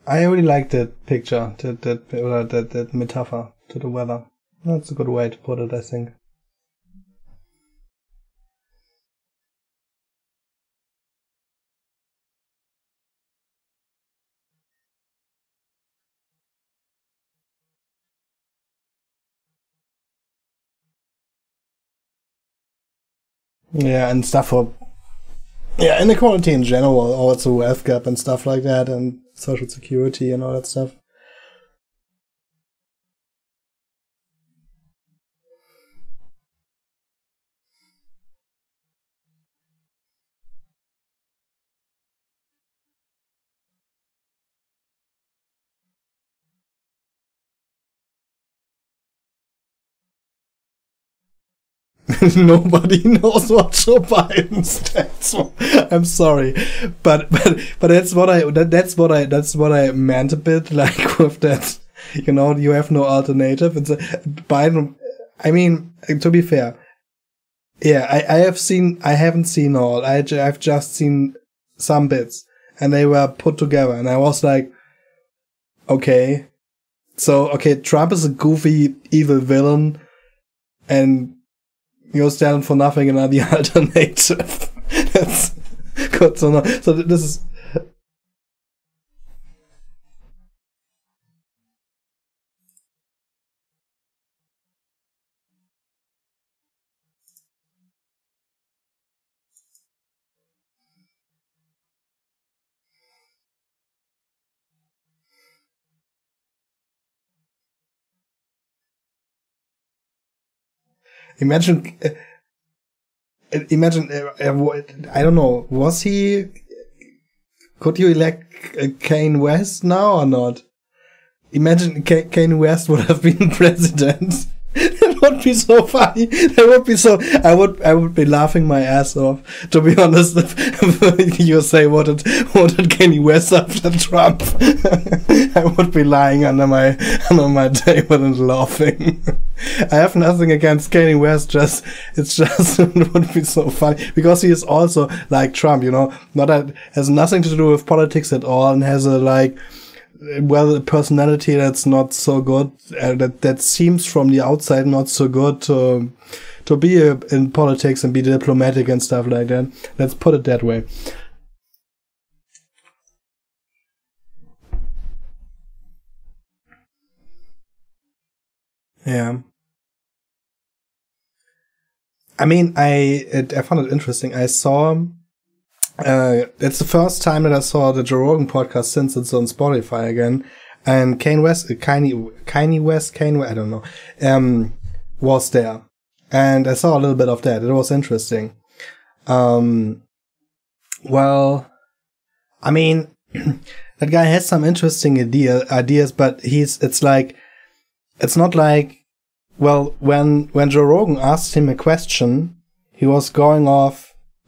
Speaker 2: I really like that picture, that that uh, that that metaphor to the weather. That's a good way to put it, I think. Yeah, and stuff for yeah inequality in general, also wealth gap and stuff like that, and social security and all that stuff. Nobody knows what Joe Biden stands for. I'm sorry, but but but that's what I that, that's what I that's what I meant a bit like with that. You know, you have no alternative. It's a, Biden. I mean, to be fair, yeah, I, I have seen. I haven't seen all. I I've just seen some bits, and they were put together, and I was like, okay, so okay, Trump is a goofy evil villain, and you're standing for nothing and are the alternative. That's good to know. So this is. Imagine, uh, imagine, uh, I don't know, was he, could you elect uh, Kanye West now or not? Imagine K- Kanye West would have been president. Would be so funny. That would be so. I would. I would be laughing my ass off. To be honest, if you say what did what did Kanye West after Trump, I would be lying under my under my table and laughing. I have nothing against Kanye West. Just it's just it would be so funny because he is also like Trump. You know, not that has nothing to do with politics at all, and has a like well, personality that's not so good, uh, that that seems from the outside not so good to to be a, in politics and be diplomatic and stuff like that. Let's put it that way. Yeah. I mean, I it, I found it interesting. I saw uh, it's the first time that I saw the Joe Rogan podcast since it's on Spotify again. And Kane West, uh, Kanye, Kanye West, Kane, I don't know, um, was there. And I saw a little bit of that. It was interesting. Um, well, I mean, that guy has some interesting idea, ideas, but he's, it's like, it's not like well, when when Joe Rogan asked him a question, he was going off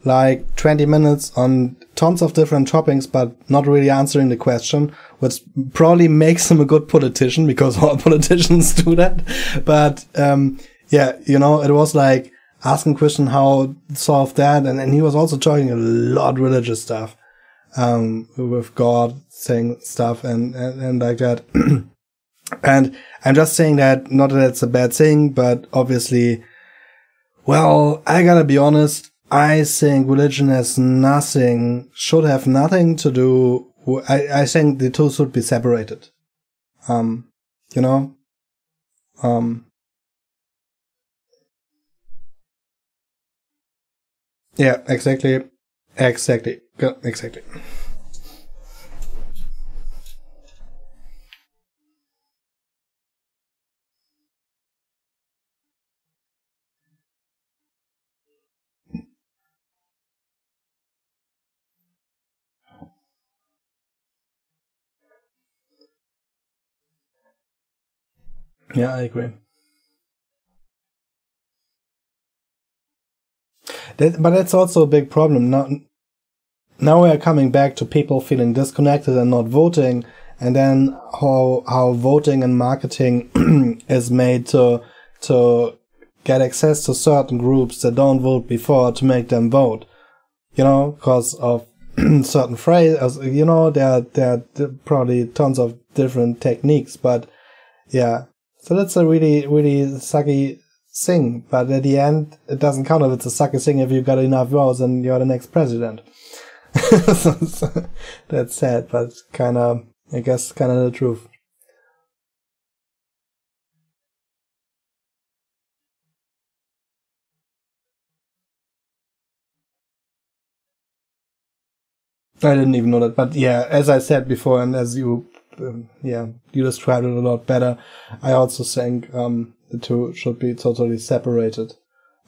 Speaker 2: like 20 minutes on tons of different topics, but not really answering the question, which probably makes him a good politician because all politicians do that. But um, yeah, you know, it was like asking question how solve that, and, and he was also talking a lot religious stuff um, with God saying stuff and and, and like that. and I'm just saying that not that it's a bad thing, but obviously, well, I gotta be honest. I think religion has nothing, should have nothing to do. I, I think the two should be separated. Um, you know, um, yeah, exactly, exactly, exactly. Yeah, I agree. That, but that's also a big problem. Now, now we are coming back to people feeling disconnected and not voting, and then how how voting and marketing is made to to get access to certain groups that don't vote before to make them vote. You know, because of certain phrases. You know, there there are probably tons of different techniques, but yeah, so that's a really, really sucky thing. But at the end, it doesn't count if it's a sucky thing if you got enough votes and you're the next president. that's sad, but kind of, I guess, kind of the truth. I didn't even know that, but yeah, as I said before, and as you um, yeah, you described it a lot better. I also think um, the two should be totally separated.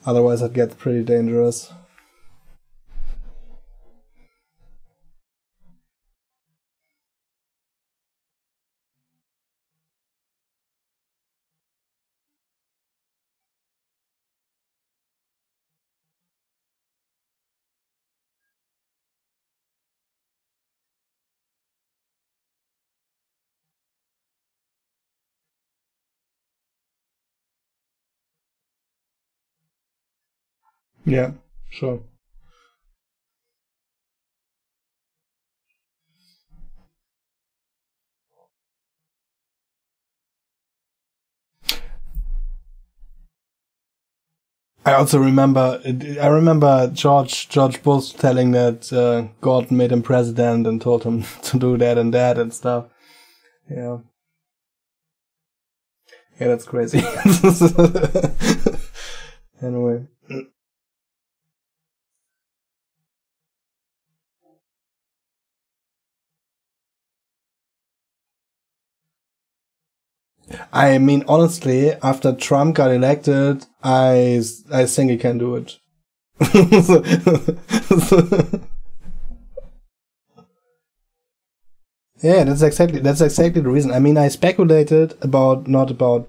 Speaker 2: Otherwise, it gets pretty dangerous. Yeah, sure. I also remember, I remember George George Bush telling that uh, God made him president and told him to do that and that and stuff. Yeah, yeah, that's crazy. anyway. I mean, honestly, after Trump got elected, I I think he can do it. yeah, that's exactly that's exactly the reason. I mean, I speculated about not about.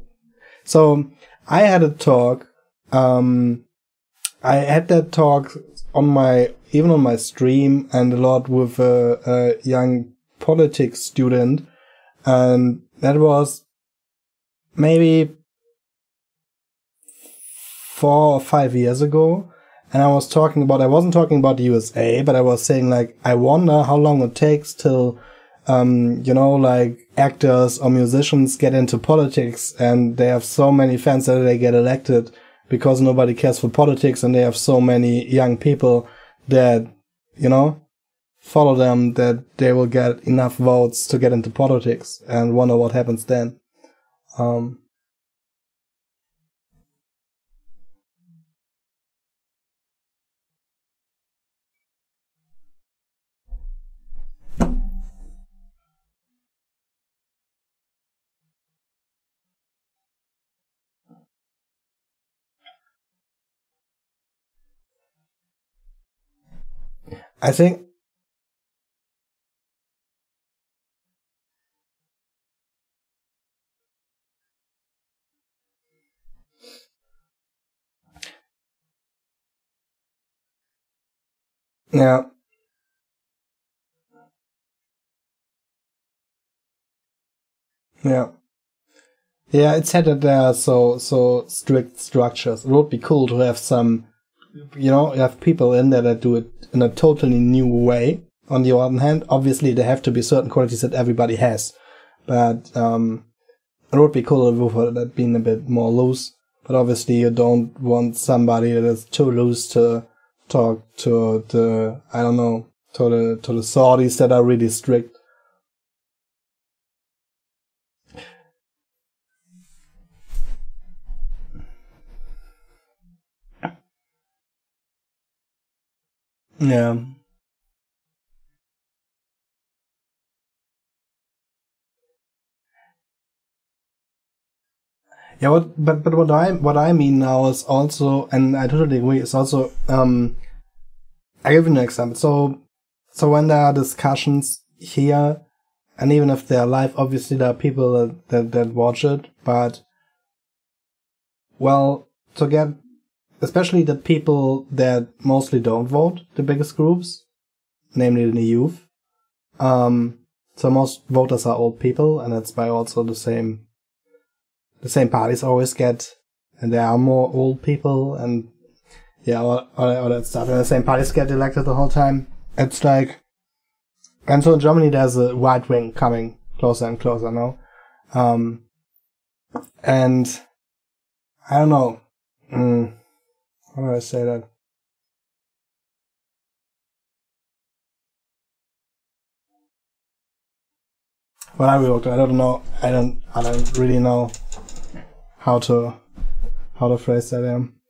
Speaker 2: So I had a talk. Um, I had that talk on my even on my stream and a lot with a, a young politics student, and that was maybe four or five years ago. And I was talking about, I wasn't talking about the USA, but I was saying like, I wonder how long it takes till, um, you know, like actors or musicians get into politics and they have so many fans that they get elected because nobody cares for politics and they have so many young people that, you know, follow them that they will get enough votes to get into politics and wonder what happens then. Um, I think Yeah. Yeah. Yeah, it's sad that there so so strict structures. It would be cool to have some, you know, have people in there that do it in a totally new way. On the other hand, obviously there have to be certain qualities that everybody has, but um, it would be cool if that being a bit more loose. But obviously, you don't want somebody that is too loose to talk to the I don't know to the to the Saudis that are really strict. Yeah. Yeah, what, but but what I what I mean now is also, and I totally agree, is also um, I give you an example. So so when there are discussions here, and even if they're live, obviously there are people that, that, that watch it, but well, to get especially the people that mostly don't vote, the biggest groups, namely the youth. Um, so most voters are old people, and that's by also the same. The same parties always get, and there are more old people, and yeah, all, all, all that stuff. And the same parties get elected the whole time. It's like, and so in Germany there's a right wing coming closer and closer now, um, and I don't know. Mm, how do I say that? Well, I will. I don't know. I don't. I don't really know how to how to phrase that. Um.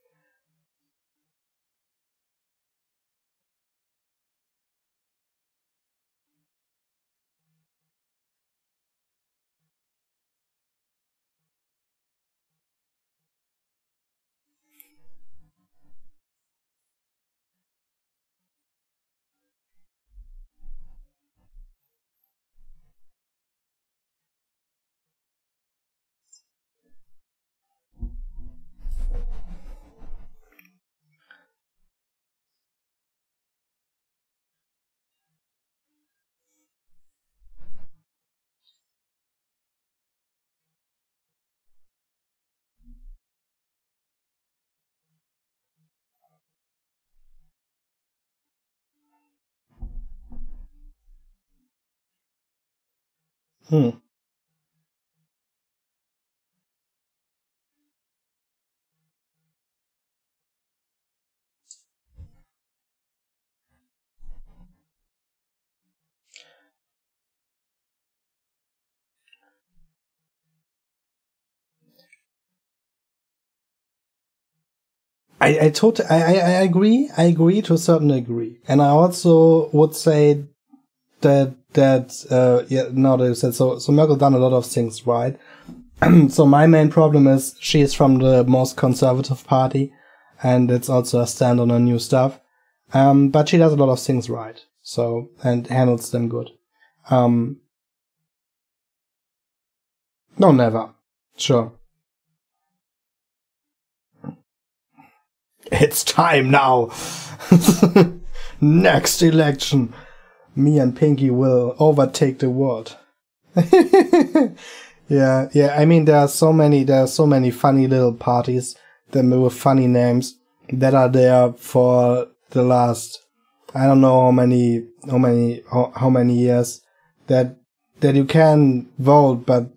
Speaker 2: Hmm. I, I totally, I, I, agree. I agree to a certain degree. And I also would say that, that, uh, yeah, now that you said so, so Merkel done a lot of things right. so my main problem is she is from the most conservative party and it's also a stand on her new stuff. Um, but she does a lot of things right. So, and handles them good. Um, no, never. Sure. It's time now. Next election. Me and Pinky will overtake the world. yeah, yeah. I mean, there are so many, there are so many funny little parties that with funny names that are there for the last, I don't know how many, how many, how, how many years that, that you can vote, but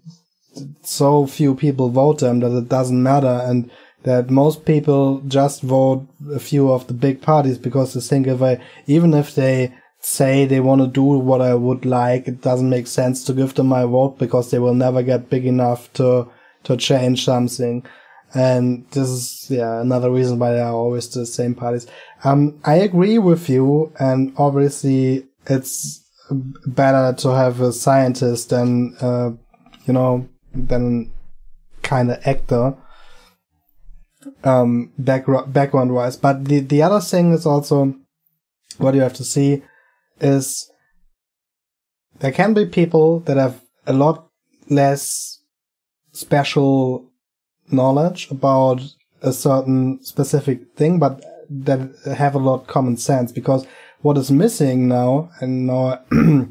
Speaker 2: so few people vote them that it doesn't matter. And that most people just vote a few of the big parties because they think if I, even if they say they want to do what I would like, it doesn't make sense to give them my vote because they will never get big enough to, to change something. And this is, yeah, another reason why they are always the same parties. Um, I agree with you. And obviously it's better to have a scientist than, uh, you know, than kind of actor um, background background wise. But the the other thing is also what you have to see is there can be people that have a lot less special knowledge about a certain specific thing, but that have a lot common sense because what is missing now, and now,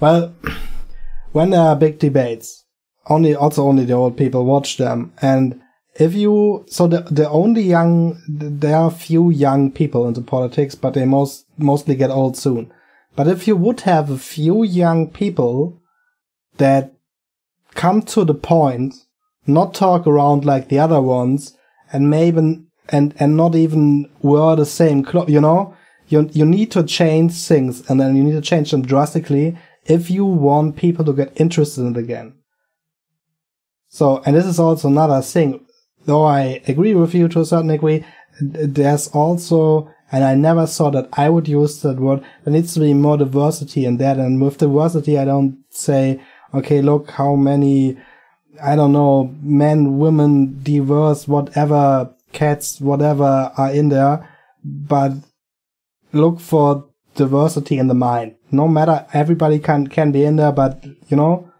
Speaker 2: well, when there are big debates, only also only the old people watch them, and if you so the the only young there are few young people into politics, but they most mostly get old soon. But if you would have a few young people that come to the point, not talk around like the other ones, and maybe and and not even wear the same clothes, you know, you you need to change things, and then you need to change them drastically if you want people to get interested in it again. So, and this is also another thing. Though I agree with you to a certain degree, there's also, and I never saw that I would use that word, there needs to be more diversity in that. And with diversity, I don't say, okay, look how many, I don't know, men, women, diverse, whatever, cats, whatever are in there, but look for diversity in the mind. No matter, everybody can, can be in there, but, you know,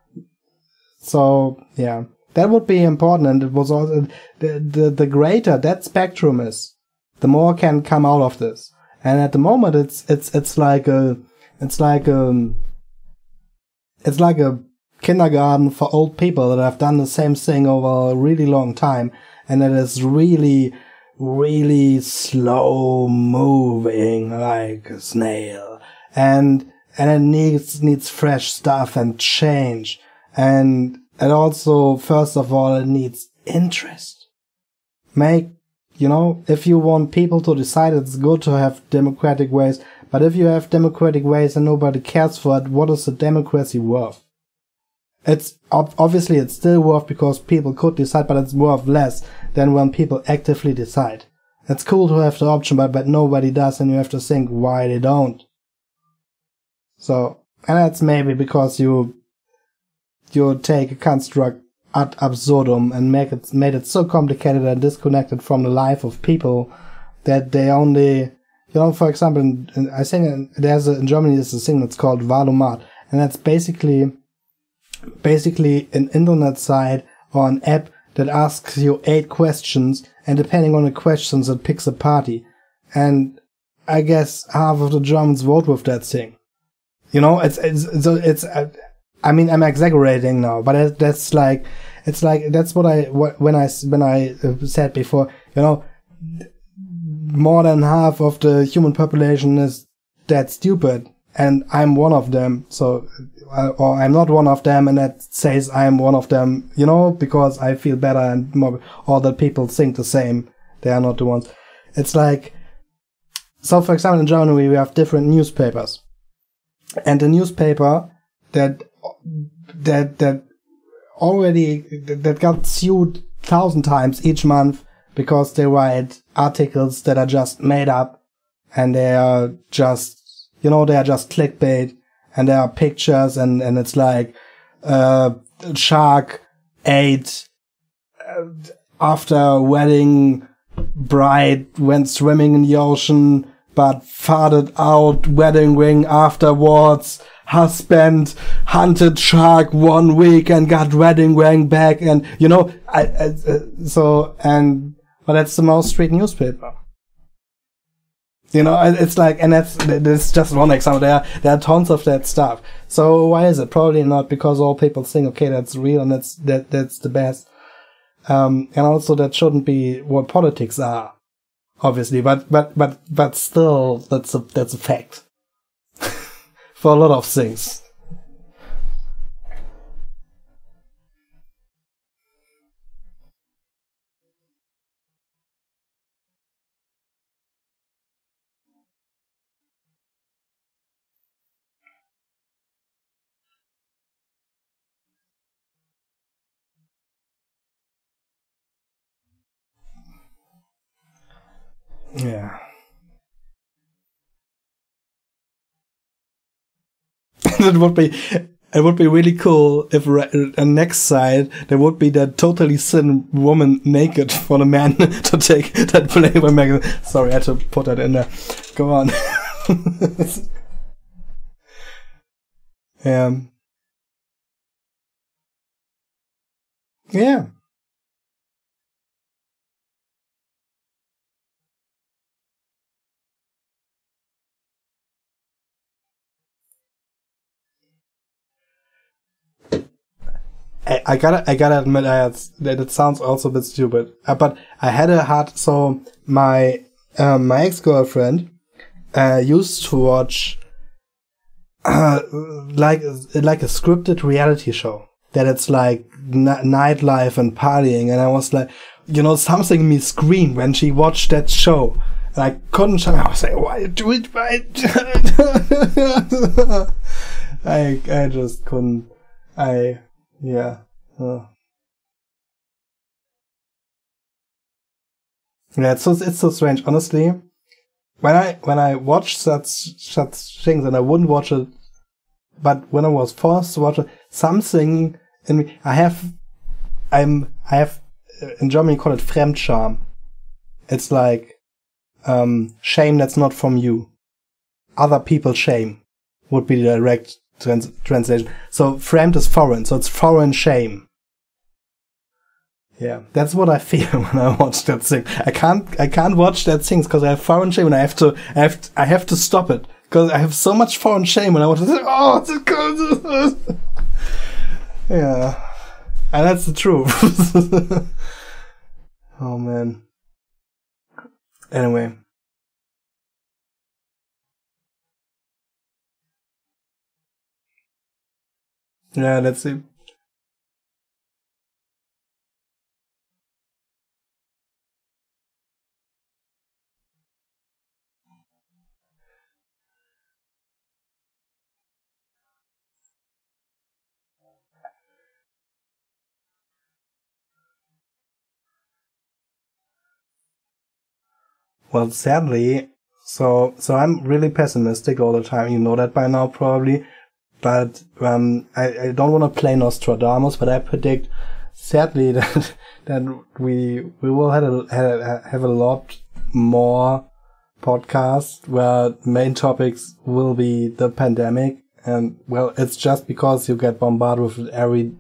Speaker 2: so, yeah. That would be important, and it was also the, the the greater that spectrum is, the more can come out of this. And at the moment, it's it's it's like a it's like a it's like a kindergarten for old people that have done the same thing over a really long time, and it is really really slow moving like a snail, and and it needs needs fresh stuff and change and and also, first of all, it needs interest. Make, you know, if you want people to decide, it's good to have democratic ways. But if you have democratic ways and nobody cares for it, what is the democracy worth? It's obviously it's still worth because people could decide, but it's worth less than when people actively decide. It's cool to have the option, but but nobody does, and you have to think why they don't. So, and that's maybe because you you take a construct ad absurdum and make it made it so complicated and disconnected from the life of people that they only you know for example in, in, I think there's a, in Germany there's a thing that's called Wahl-O-Mat and that's basically basically an internet site or an app that asks you eight questions and depending on the questions it picks a party. And I guess half of the Germans vote with that thing. You know it's it's it's, it's I mean, I'm exaggerating now, but that's like, it's like, that's what I, when I, when I uh, said before, you know, more than half of the human population is that stupid. And I'm one of them. So, uh, or I'm not one of them and that says I'm one of them, you know, because I feel better and more, or that people think the same. They are not the ones. It's like, so for example, in Germany, we have different newspapers. And the newspaper that that that already that got sued thousand times each month because they write articles that are just made up and they are just you know they are just clickbait and there are pictures and and it's like uh shark ate uh, after wedding bride went swimming in the ocean but farted out wedding ring afterwards husband hunted shark one week and got wedding ring back and you know I, I, uh, so and but that's the most street newspaper. You know it's like and that's that's just one example. There are, there are tons of that stuff. So why is it? Probably not because all people think okay that's real and that's that that's the best. Um, and also that shouldn't be what politics are obviously but but but but still that's a that's a fact for a lot of things. it would be it would be really cool if a next side there would be that totally thin woman naked for the man to take that Playboy magazine. Sorry, I had to put that in there. Go on. um, yeah. I, I gotta, I gotta admit, I had, that it sounds also a bit stupid, uh, but I had a hard, so my, um, my ex-girlfriend, uh, used to watch, uh, like, like a scripted reality show. That it's like n- nightlife and partying, and I was like, you know, something in me screamed when she watched that show. And I couldn't shut I was like, why do it? Why? I, I just couldn't. I, yeah. Uh. Yeah, it's so, it's so strange. Honestly, when I, when I watch such, such things and I wouldn't watch it, but when I was forced to watch it, something in me, I have, I'm, I have, in Germany call it Fremdscham. It's like, um, shame that's not from you. Other people's shame would be the direct trans- translation. So fremd is foreign, so it's foreign shame. Yeah, that's what I feel when I watch that thing. I can't, I can't watch that thing because I have foreign shame and I have to, I have, to, I have to stop it because I have so much foreign shame when I watch it. Oh, it's good. yeah, and that's the truth. oh man. Anyway. Yeah, let's see. Well, sadly, so so I'm really pessimistic all the time. You know that by now, probably. But um, I, I don't want to play Nostradamus, but I predict, sadly, that that we we will have a have, a lot more podcasts where main topics will be the pandemic, and well, it's just because you get bombarded with every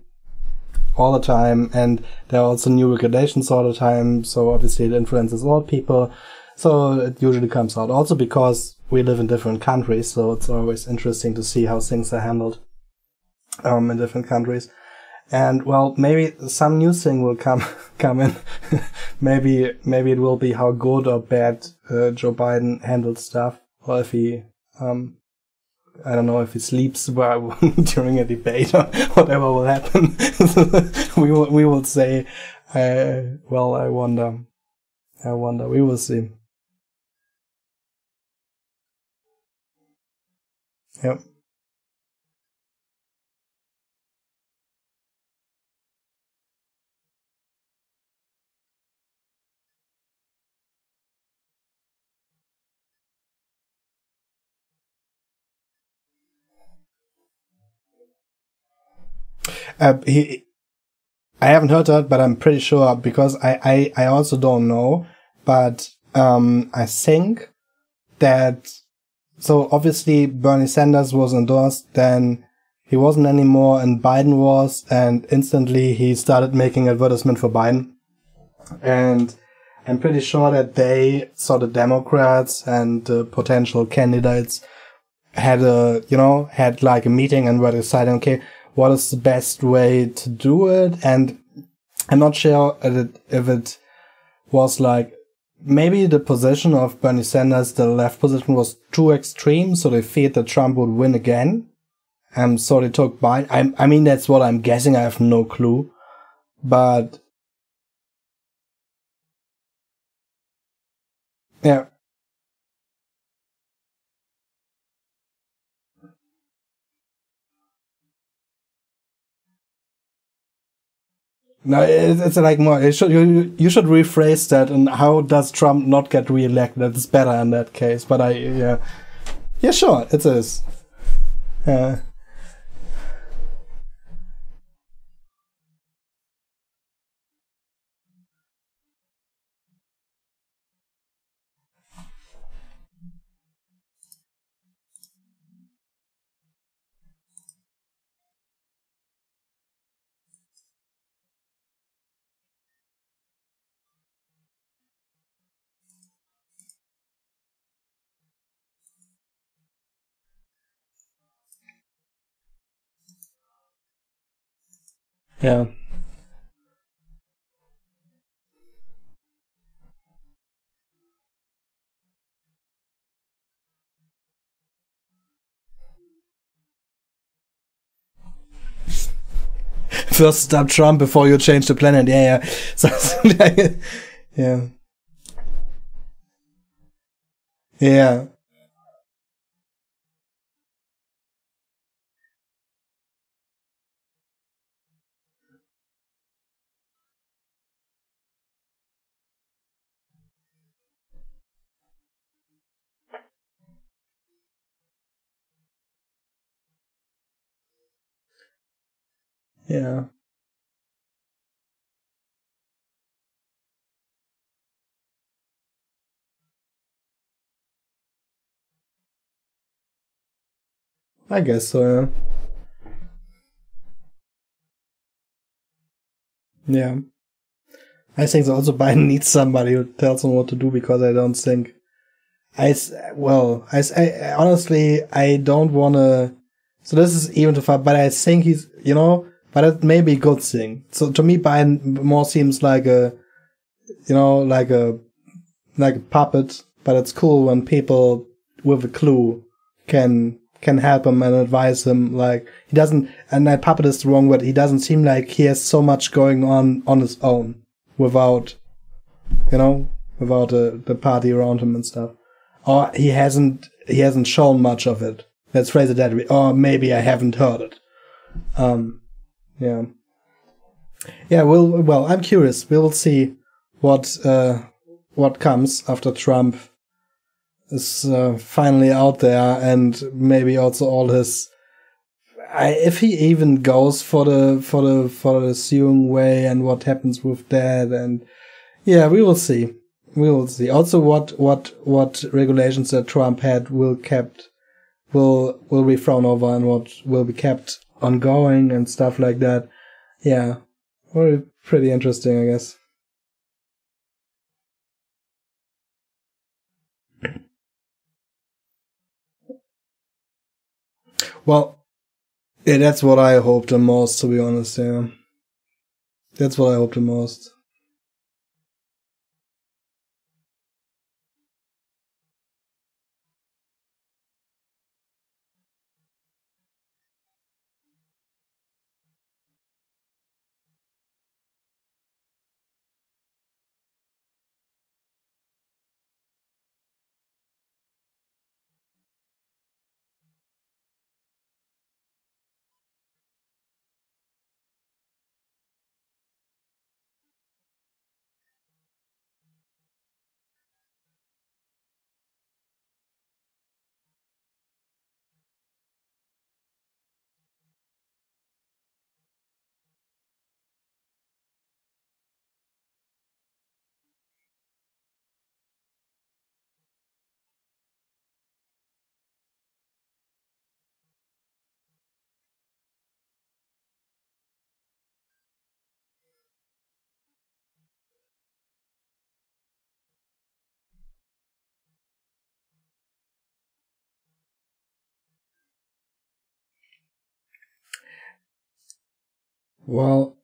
Speaker 2: all the time, and there are also new regulations all the time. So obviously, it influences all people. So it usually comes out. Also because we live in different countries, so it's always interesting to see how things are handled um, in different countries. And well, maybe some new thing will come come in. maybe maybe it will be how good or bad uh, Joe Biden handled stuff, or if he um, I don't know if he sleeps well during a debate or whatever will happen. we will we will say, uh, well, I wonder, I wonder. We will see. Yep. Uh, he, I haven't heard that, but I'm pretty sure because I, I, I also don't know, but, um, I think that, so obviously Bernie Sanders was endorsed, then he wasn't anymore and Biden was, and instantly he started making advertisement for Biden. And I'm pretty sure that they saw the Democrats and the potential candidates had a, you know, had like a meeting and were deciding, okay, what is the best way to do it. And I'm not sure if it, if it was like maybe the position of Bernie Sanders, the left position was too extreme. So they feared that Trump would win again. Um, so they took Biden. I, I mean, that's what I'm guessing. I have no clue, but yeah. No, it's like more. It should, you, you should rephrase that. And how does Trump not get reelected? It's better in that case. But I, yeah, yeah, sure, it is. Yeah. Yeah. First stop Trump before you change the planet. Yeah, yeah. So, yeah. Yeah. Yeah. I guess so, yeah. Yeah. I think also Biden needs somebody who tells him what to do because I don't think I well I, I honestly I don't want to so this is even too far but I think he's you know but it may be a good thing so to me Biden more seems like a you know like a like a puppet but it's cool when people with a clue can can help him and advise him. Like he doesn't, and that puppet is the wrong word. He doesn't seem like he has so much going on on his own without, you know, without uh, the party around him and stuff. Or he hasn't he hasn't shown much of it. Let's phrase it that way. Or maybe I haven't heard it. Um, yeah, yeah. Well, well, I'm curious. We will see what uh, what comes after Trump is uh, finally out there, and maybe also all his. I, if he even goes for the for the for the Seung way and what happens with that, and yeah, we will see. We will see. Also, what what what regulations that Trump had will kept will will be thrown over, and what will be kept ongoing and stuff like that. Yeah, very pretty interesting, I guess. Well, yeah, that's what I hope the most, to be honest, yeah. That's what I hope the most. Well,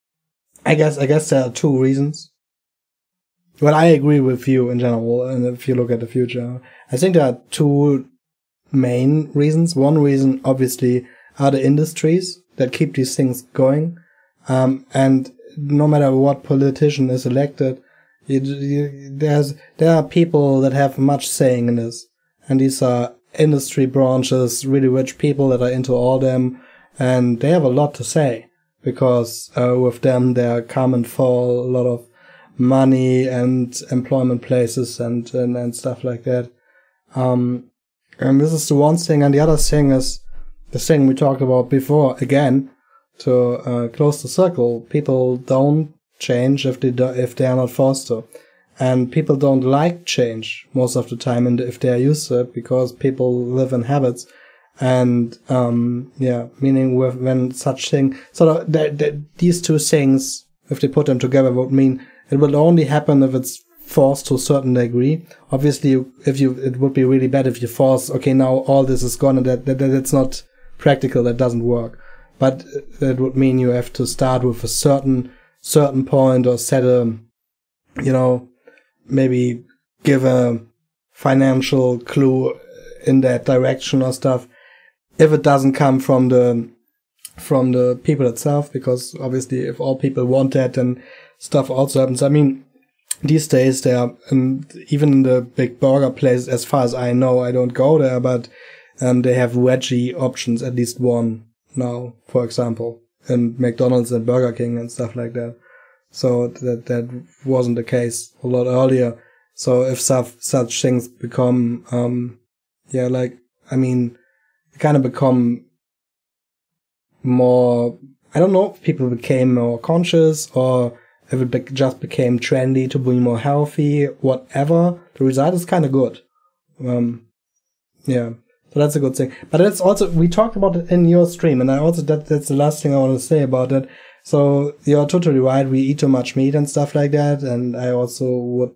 Speaker 2: I guess I guess there are two reasons. Well, I agree with you in general, and if you look at the future, I think there are two main reasons. One reason, obviously, are the industries that keep these things going, um, and no matter what politician is elected, you, you, there's there are people that have much saying in this, and these are industry branches, really rich people that are into all them, and they have a lot to say because uh, with them there come and fall a lot of money and employment places and, and, and stuff like that. Um, and this is the one thing. And the other thing is the thing we talked about before again to uh, close the circle. People don't change if they do, if they are not forced to. And people don't like change most of the time and if they are used to it because people live in habits and um, yeah, meaning with, when such thing sort of the, these two things, if they put them together, would mean it will only happen if it's forced to a certain degree. Obviously, if you it would be really bad if you force okay now all this is gone and that, that, that that's not practical. That doesn't work. but that would mean you have to start with a certain certain point or set a, you know, maybe give a financial clue in that direction or stuff. If it doesn't come from the from the people itself, because obviously if all people want that, then stuff also happens. I mean, these days there and even the big burger places, as far as I know, I don't go there, but um, they have veggie options, at least one now, for example, in McDonald's and Burger King and stuff like that. So that that wasn't the case a lot earlier. So if such such things become, um, yeah, like I mean, kind of become more. I don't know if people became more conscious or if it be- just became trendy to be more healthy, whatever. The result is kind of good. Um, yeah. So that's a good thing. But it's also, we talked about it in your stream, and I also, that, that's the last thing I want to say about it. So you're totally right. We eat too much meat and stuff like that. And I also would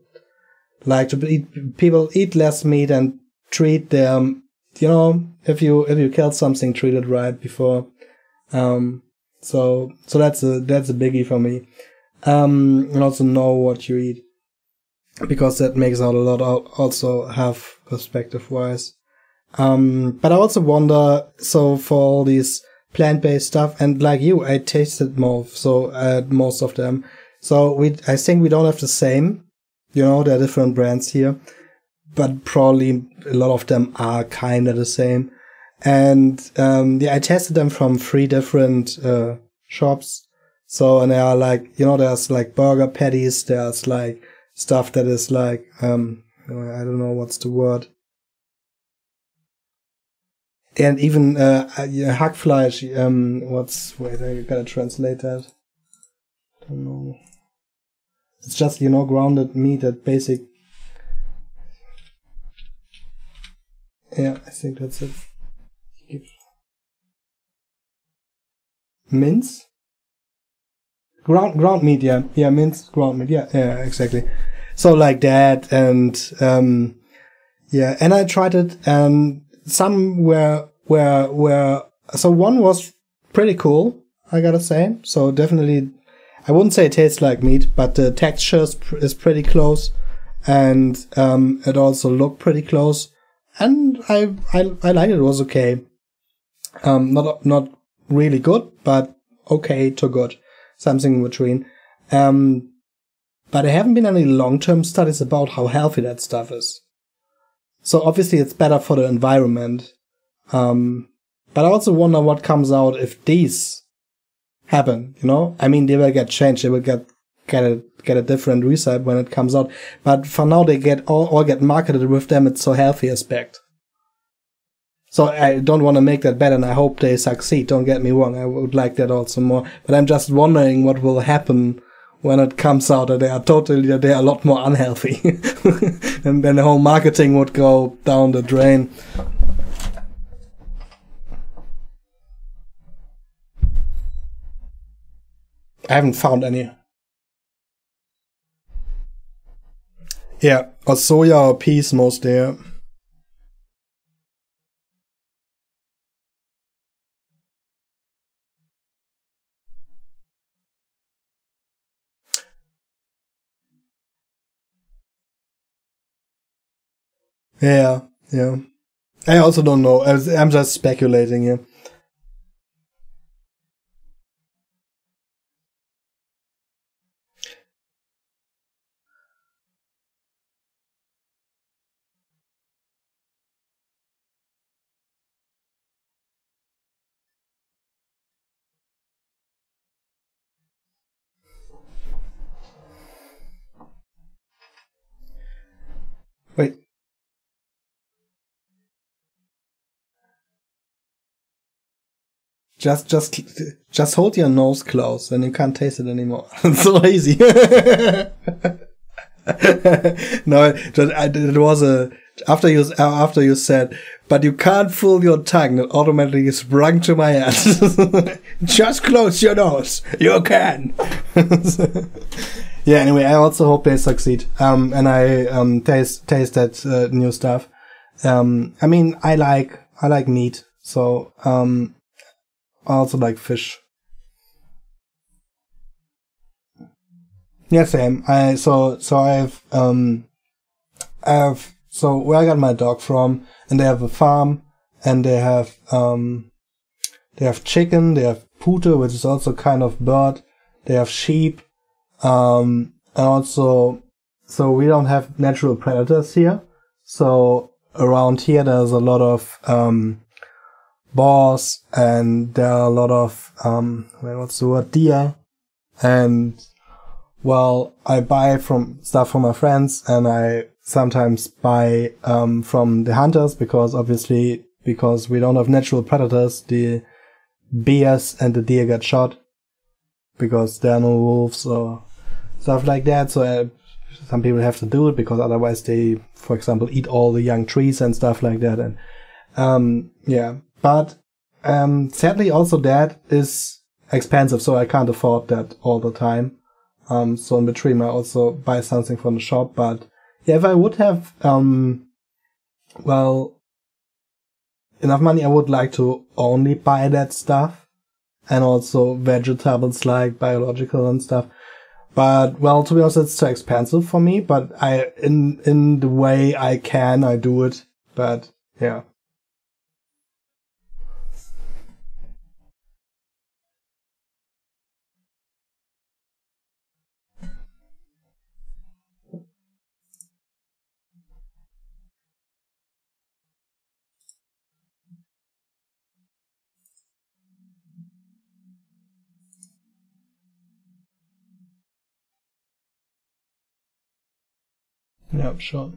Speaker 2: like to eat, people eat less meat and treat them, you know, if you, if you killed something, treat it right before. Um, so, so that's a, that's a biggie for me. Um, and also know what you eat because that makes out a lot also have perspective wise. Um, but I also wonder, so for all these plant-based stuff, and like you, I tasted more, so uh, most of them. So we, I think we don't have the same. You know, there are different brands here, but probably a lot of them are kind of the same. And um, yeah, I tested them from three different uh, shops. So and they are like, you know, there's like burger patties. There's like stuff that is like, um, I don't know what's the word and even uh, yeah, Hackfleisch. Um, what's wait? I gotta translate that. I don't know. It's just you know grounded meat, that basic. Yeah, I think that's it. Mince. Ground ground meat, yeah, yeah, mince ground meat, yeah, yeah, exactly. So like that, and um, yeah, and I tried it, and some were were were so one was pretty cool, I gotta say. So definitely, I wouldn't say it tastes like meat, but the texture is, is pretty close, and um, it also looked pretty close, and I I I like it. It was okay. Um, not not really good, but okay to good, something in between. Um, but there haven't been any long term studies about how healthy that stuff is. So obviously it's better for the environment. Um, but I also wonder what comes out if these happen, you know? I mean, they will get changed. They will get, get a, get a different recipe when it comes out. But for now, they get all, all get marketed with them. It's so healthy aspect. So I don't want to make that better and I hope they succeed. Don't get me wrong. I would like that also more, but I'm just wondering what will happen when it comes out that they are totally, they are a lot more unhealthy. and then the whole marketing would go down the drain. I haven't found any. Yeah, or soya or peas mostly. Yeah. Yeah, yeah. I also don't know. I'm just speculating here. Wait, Just, just, just hold your nose close, and you can't taste it anymore. it's so easy. no, it was a after you after you said, but you can't fool your tongue. It automatically sprung to my head. just close your nose. You can. Yeah. Anyway, I also hope they succeed. Um, and I um taste taste that uh, new stuff. Um, I mean, I like I like meat, so um, I also like fish. Yeah, same. I so so I have um I have so where I got my dog from, and they have a farm, and they have um they have chicken, they have pute, which is also kind of bird. They have sheep, um, and also so we don't have natural predators here. So around here there's a lot of um boars and there are a lot of um what's the word deer and well i buy from stuff from my friends and i sometimes buy um from the hunters because obviously because we don't have natural predators the bears and the deer get shot because there are no wolves or stuff like that so uh, some people have to do it because otherwise they for example eat all the young trees and stuff like that and um yeah but um, sadly, also that is expensive, so I can't afford that all the time. Um, so in between, I also buy something from the shop. But yeah, if I would have, um, well, enough money, I would like to only buy that stuff and also vegetables like biological and stuff. But well, to be honest, it's too expensive for me. But I, in in the way I can, I do it. But yeah. Sure.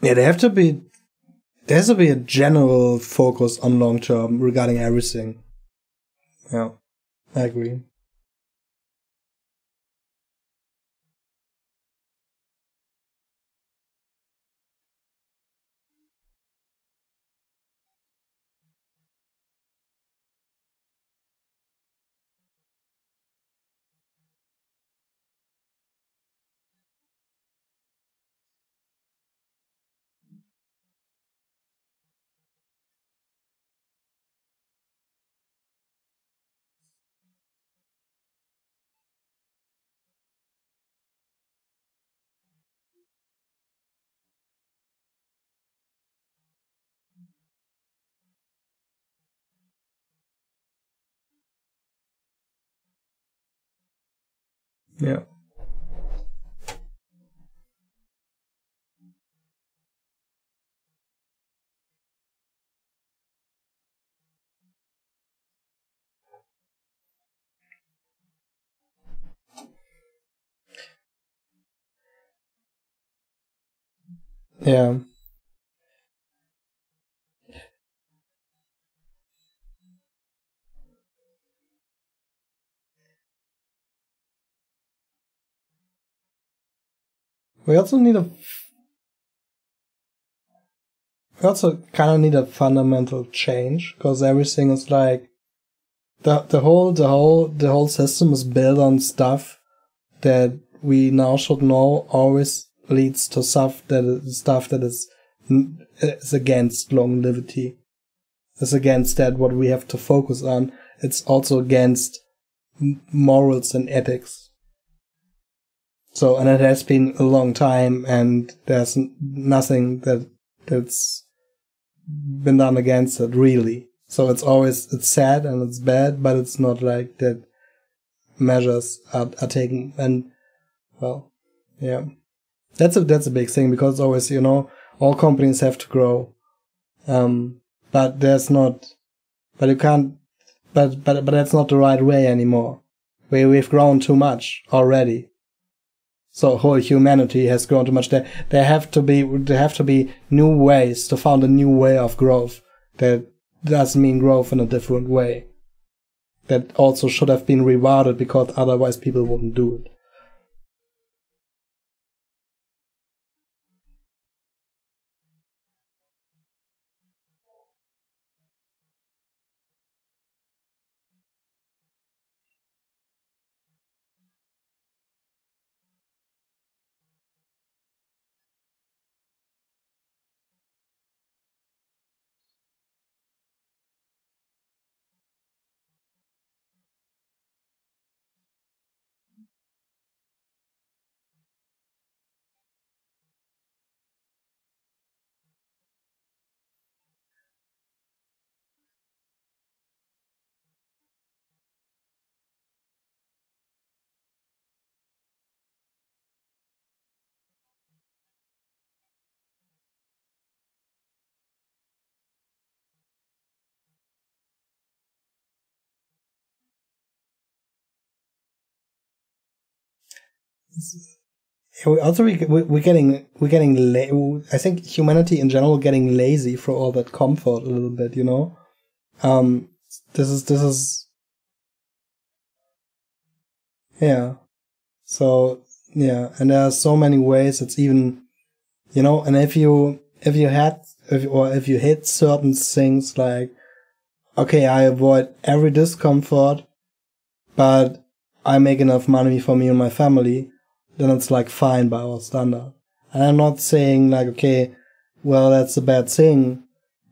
Speaker 2: Yeah, there have to be there has to be a general focus on long term regarding everything. Yeah, I agree. Yeah. Yeah. We also need a we also kind of need a fundamental change because everything is like the the whole the whole the whole system is built on stuff that we now should know always leads to stuff that is stuff that is is against longevity. Is against that what we have to focus on. It's also against morals and ethics. So, and it has been a long time, and there's nothing that that's been done against it really. So it's always it's sad and it's bad, but it's not like that measures are, are taken and well, yeah, that's a that's a big thing because always you know all companies have to grow, um, but there's not, but you can't, but but but that's not the right way anymore. We we've grown too much already. So whole humanity has grown too much. There there have to be there have to be new ways to find a new way of growth that does mean growth in a different way. That also should have been rewarded because otherwise people wouldn't do it. Also we, we're getting we're getting la- I think humanity in general getting lazy for all that comfort a little bit, you know. Um, this is this is yeah. So yeah, and there are so many ways. It's even you know, and if you if you had if or if you hit certain things like okay, I avoid every discomfort, but I make enough money for me and my family then it's like fine by our standard. And I'm not saying like, okay, well, that's a bad thing,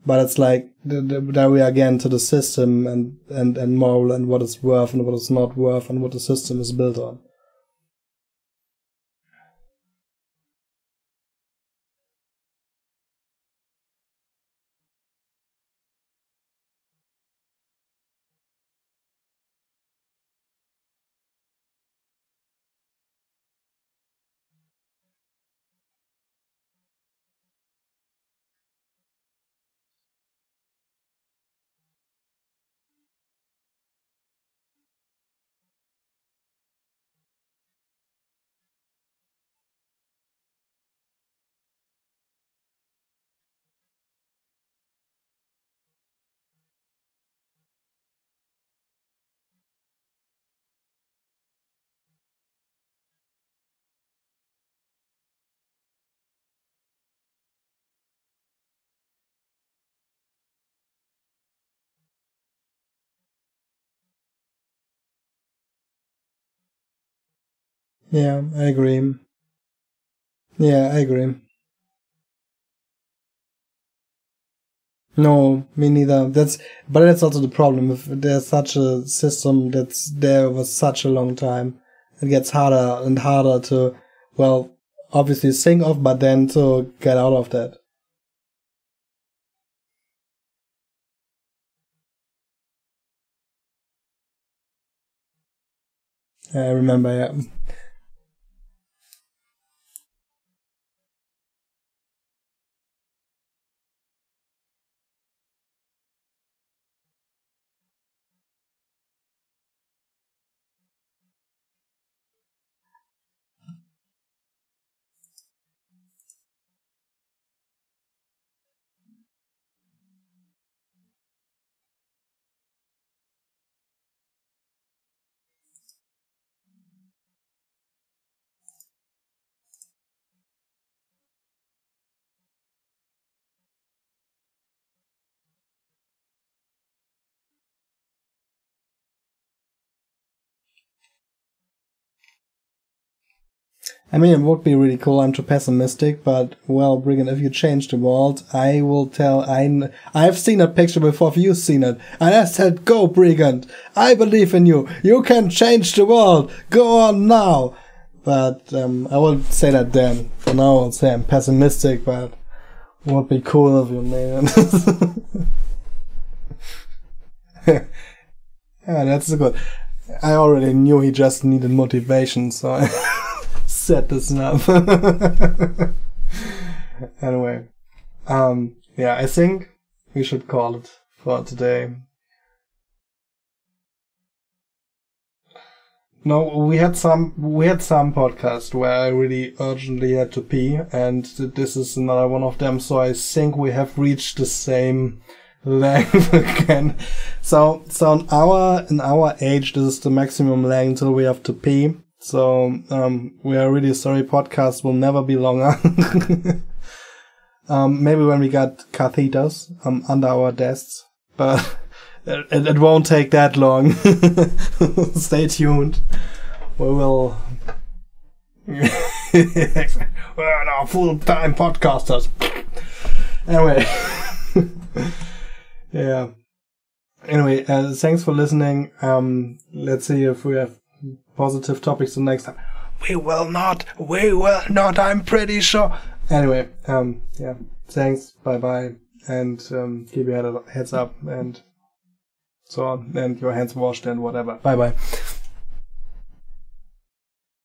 Speaker 2: but it's like, there we are again to the system and, and, and moral and what is worth and what is not worth and what the system is built on. Yeah, I agree. Yeah, I agree. No, me neither. That's but that's also the problem. If there's such a system that's there over such a long time, it gets harder and harder to, well, obviously think of, but then to get out of that. I remember, yeah. I mean, it would be really cool. I'm too pessimistic, but well, Brigand, if you change the world, I will tell. I I've seen a picture before. If you've seen it, and I said, "Go, Brigand! I believe in you. You can change the world. Go on now." But um, I will say that then. For now, I'll say I'm pessimistic, but it would be cool if you made it. yeah, that's good. I already knew he just needed motivation, so I set this up. anyway, um, yeah, I think we should call it for today. No, we had some we had some podcast where I really urgently had to pee, and this is another one of them. So I think we have reached the same length again. So so in our in our age, this is the maximum length until we have to pee. So um, we are really sorry. Podcast will never be longer. um, maybe when we got catheters um, under our desks, but it, it won't take that long. Stay tuned. We will. We're now full time podcasters. anyway. yeah. Anyway, uh, thanks for listening. Um, let's see if we have positive topics the next time. We will not. We will not. I'm pretty sure. Anyway, um, yeah. Thanks. Bye bye. And um, keep your head, heads up and so on, and your hands washed and whatever. Bye bye.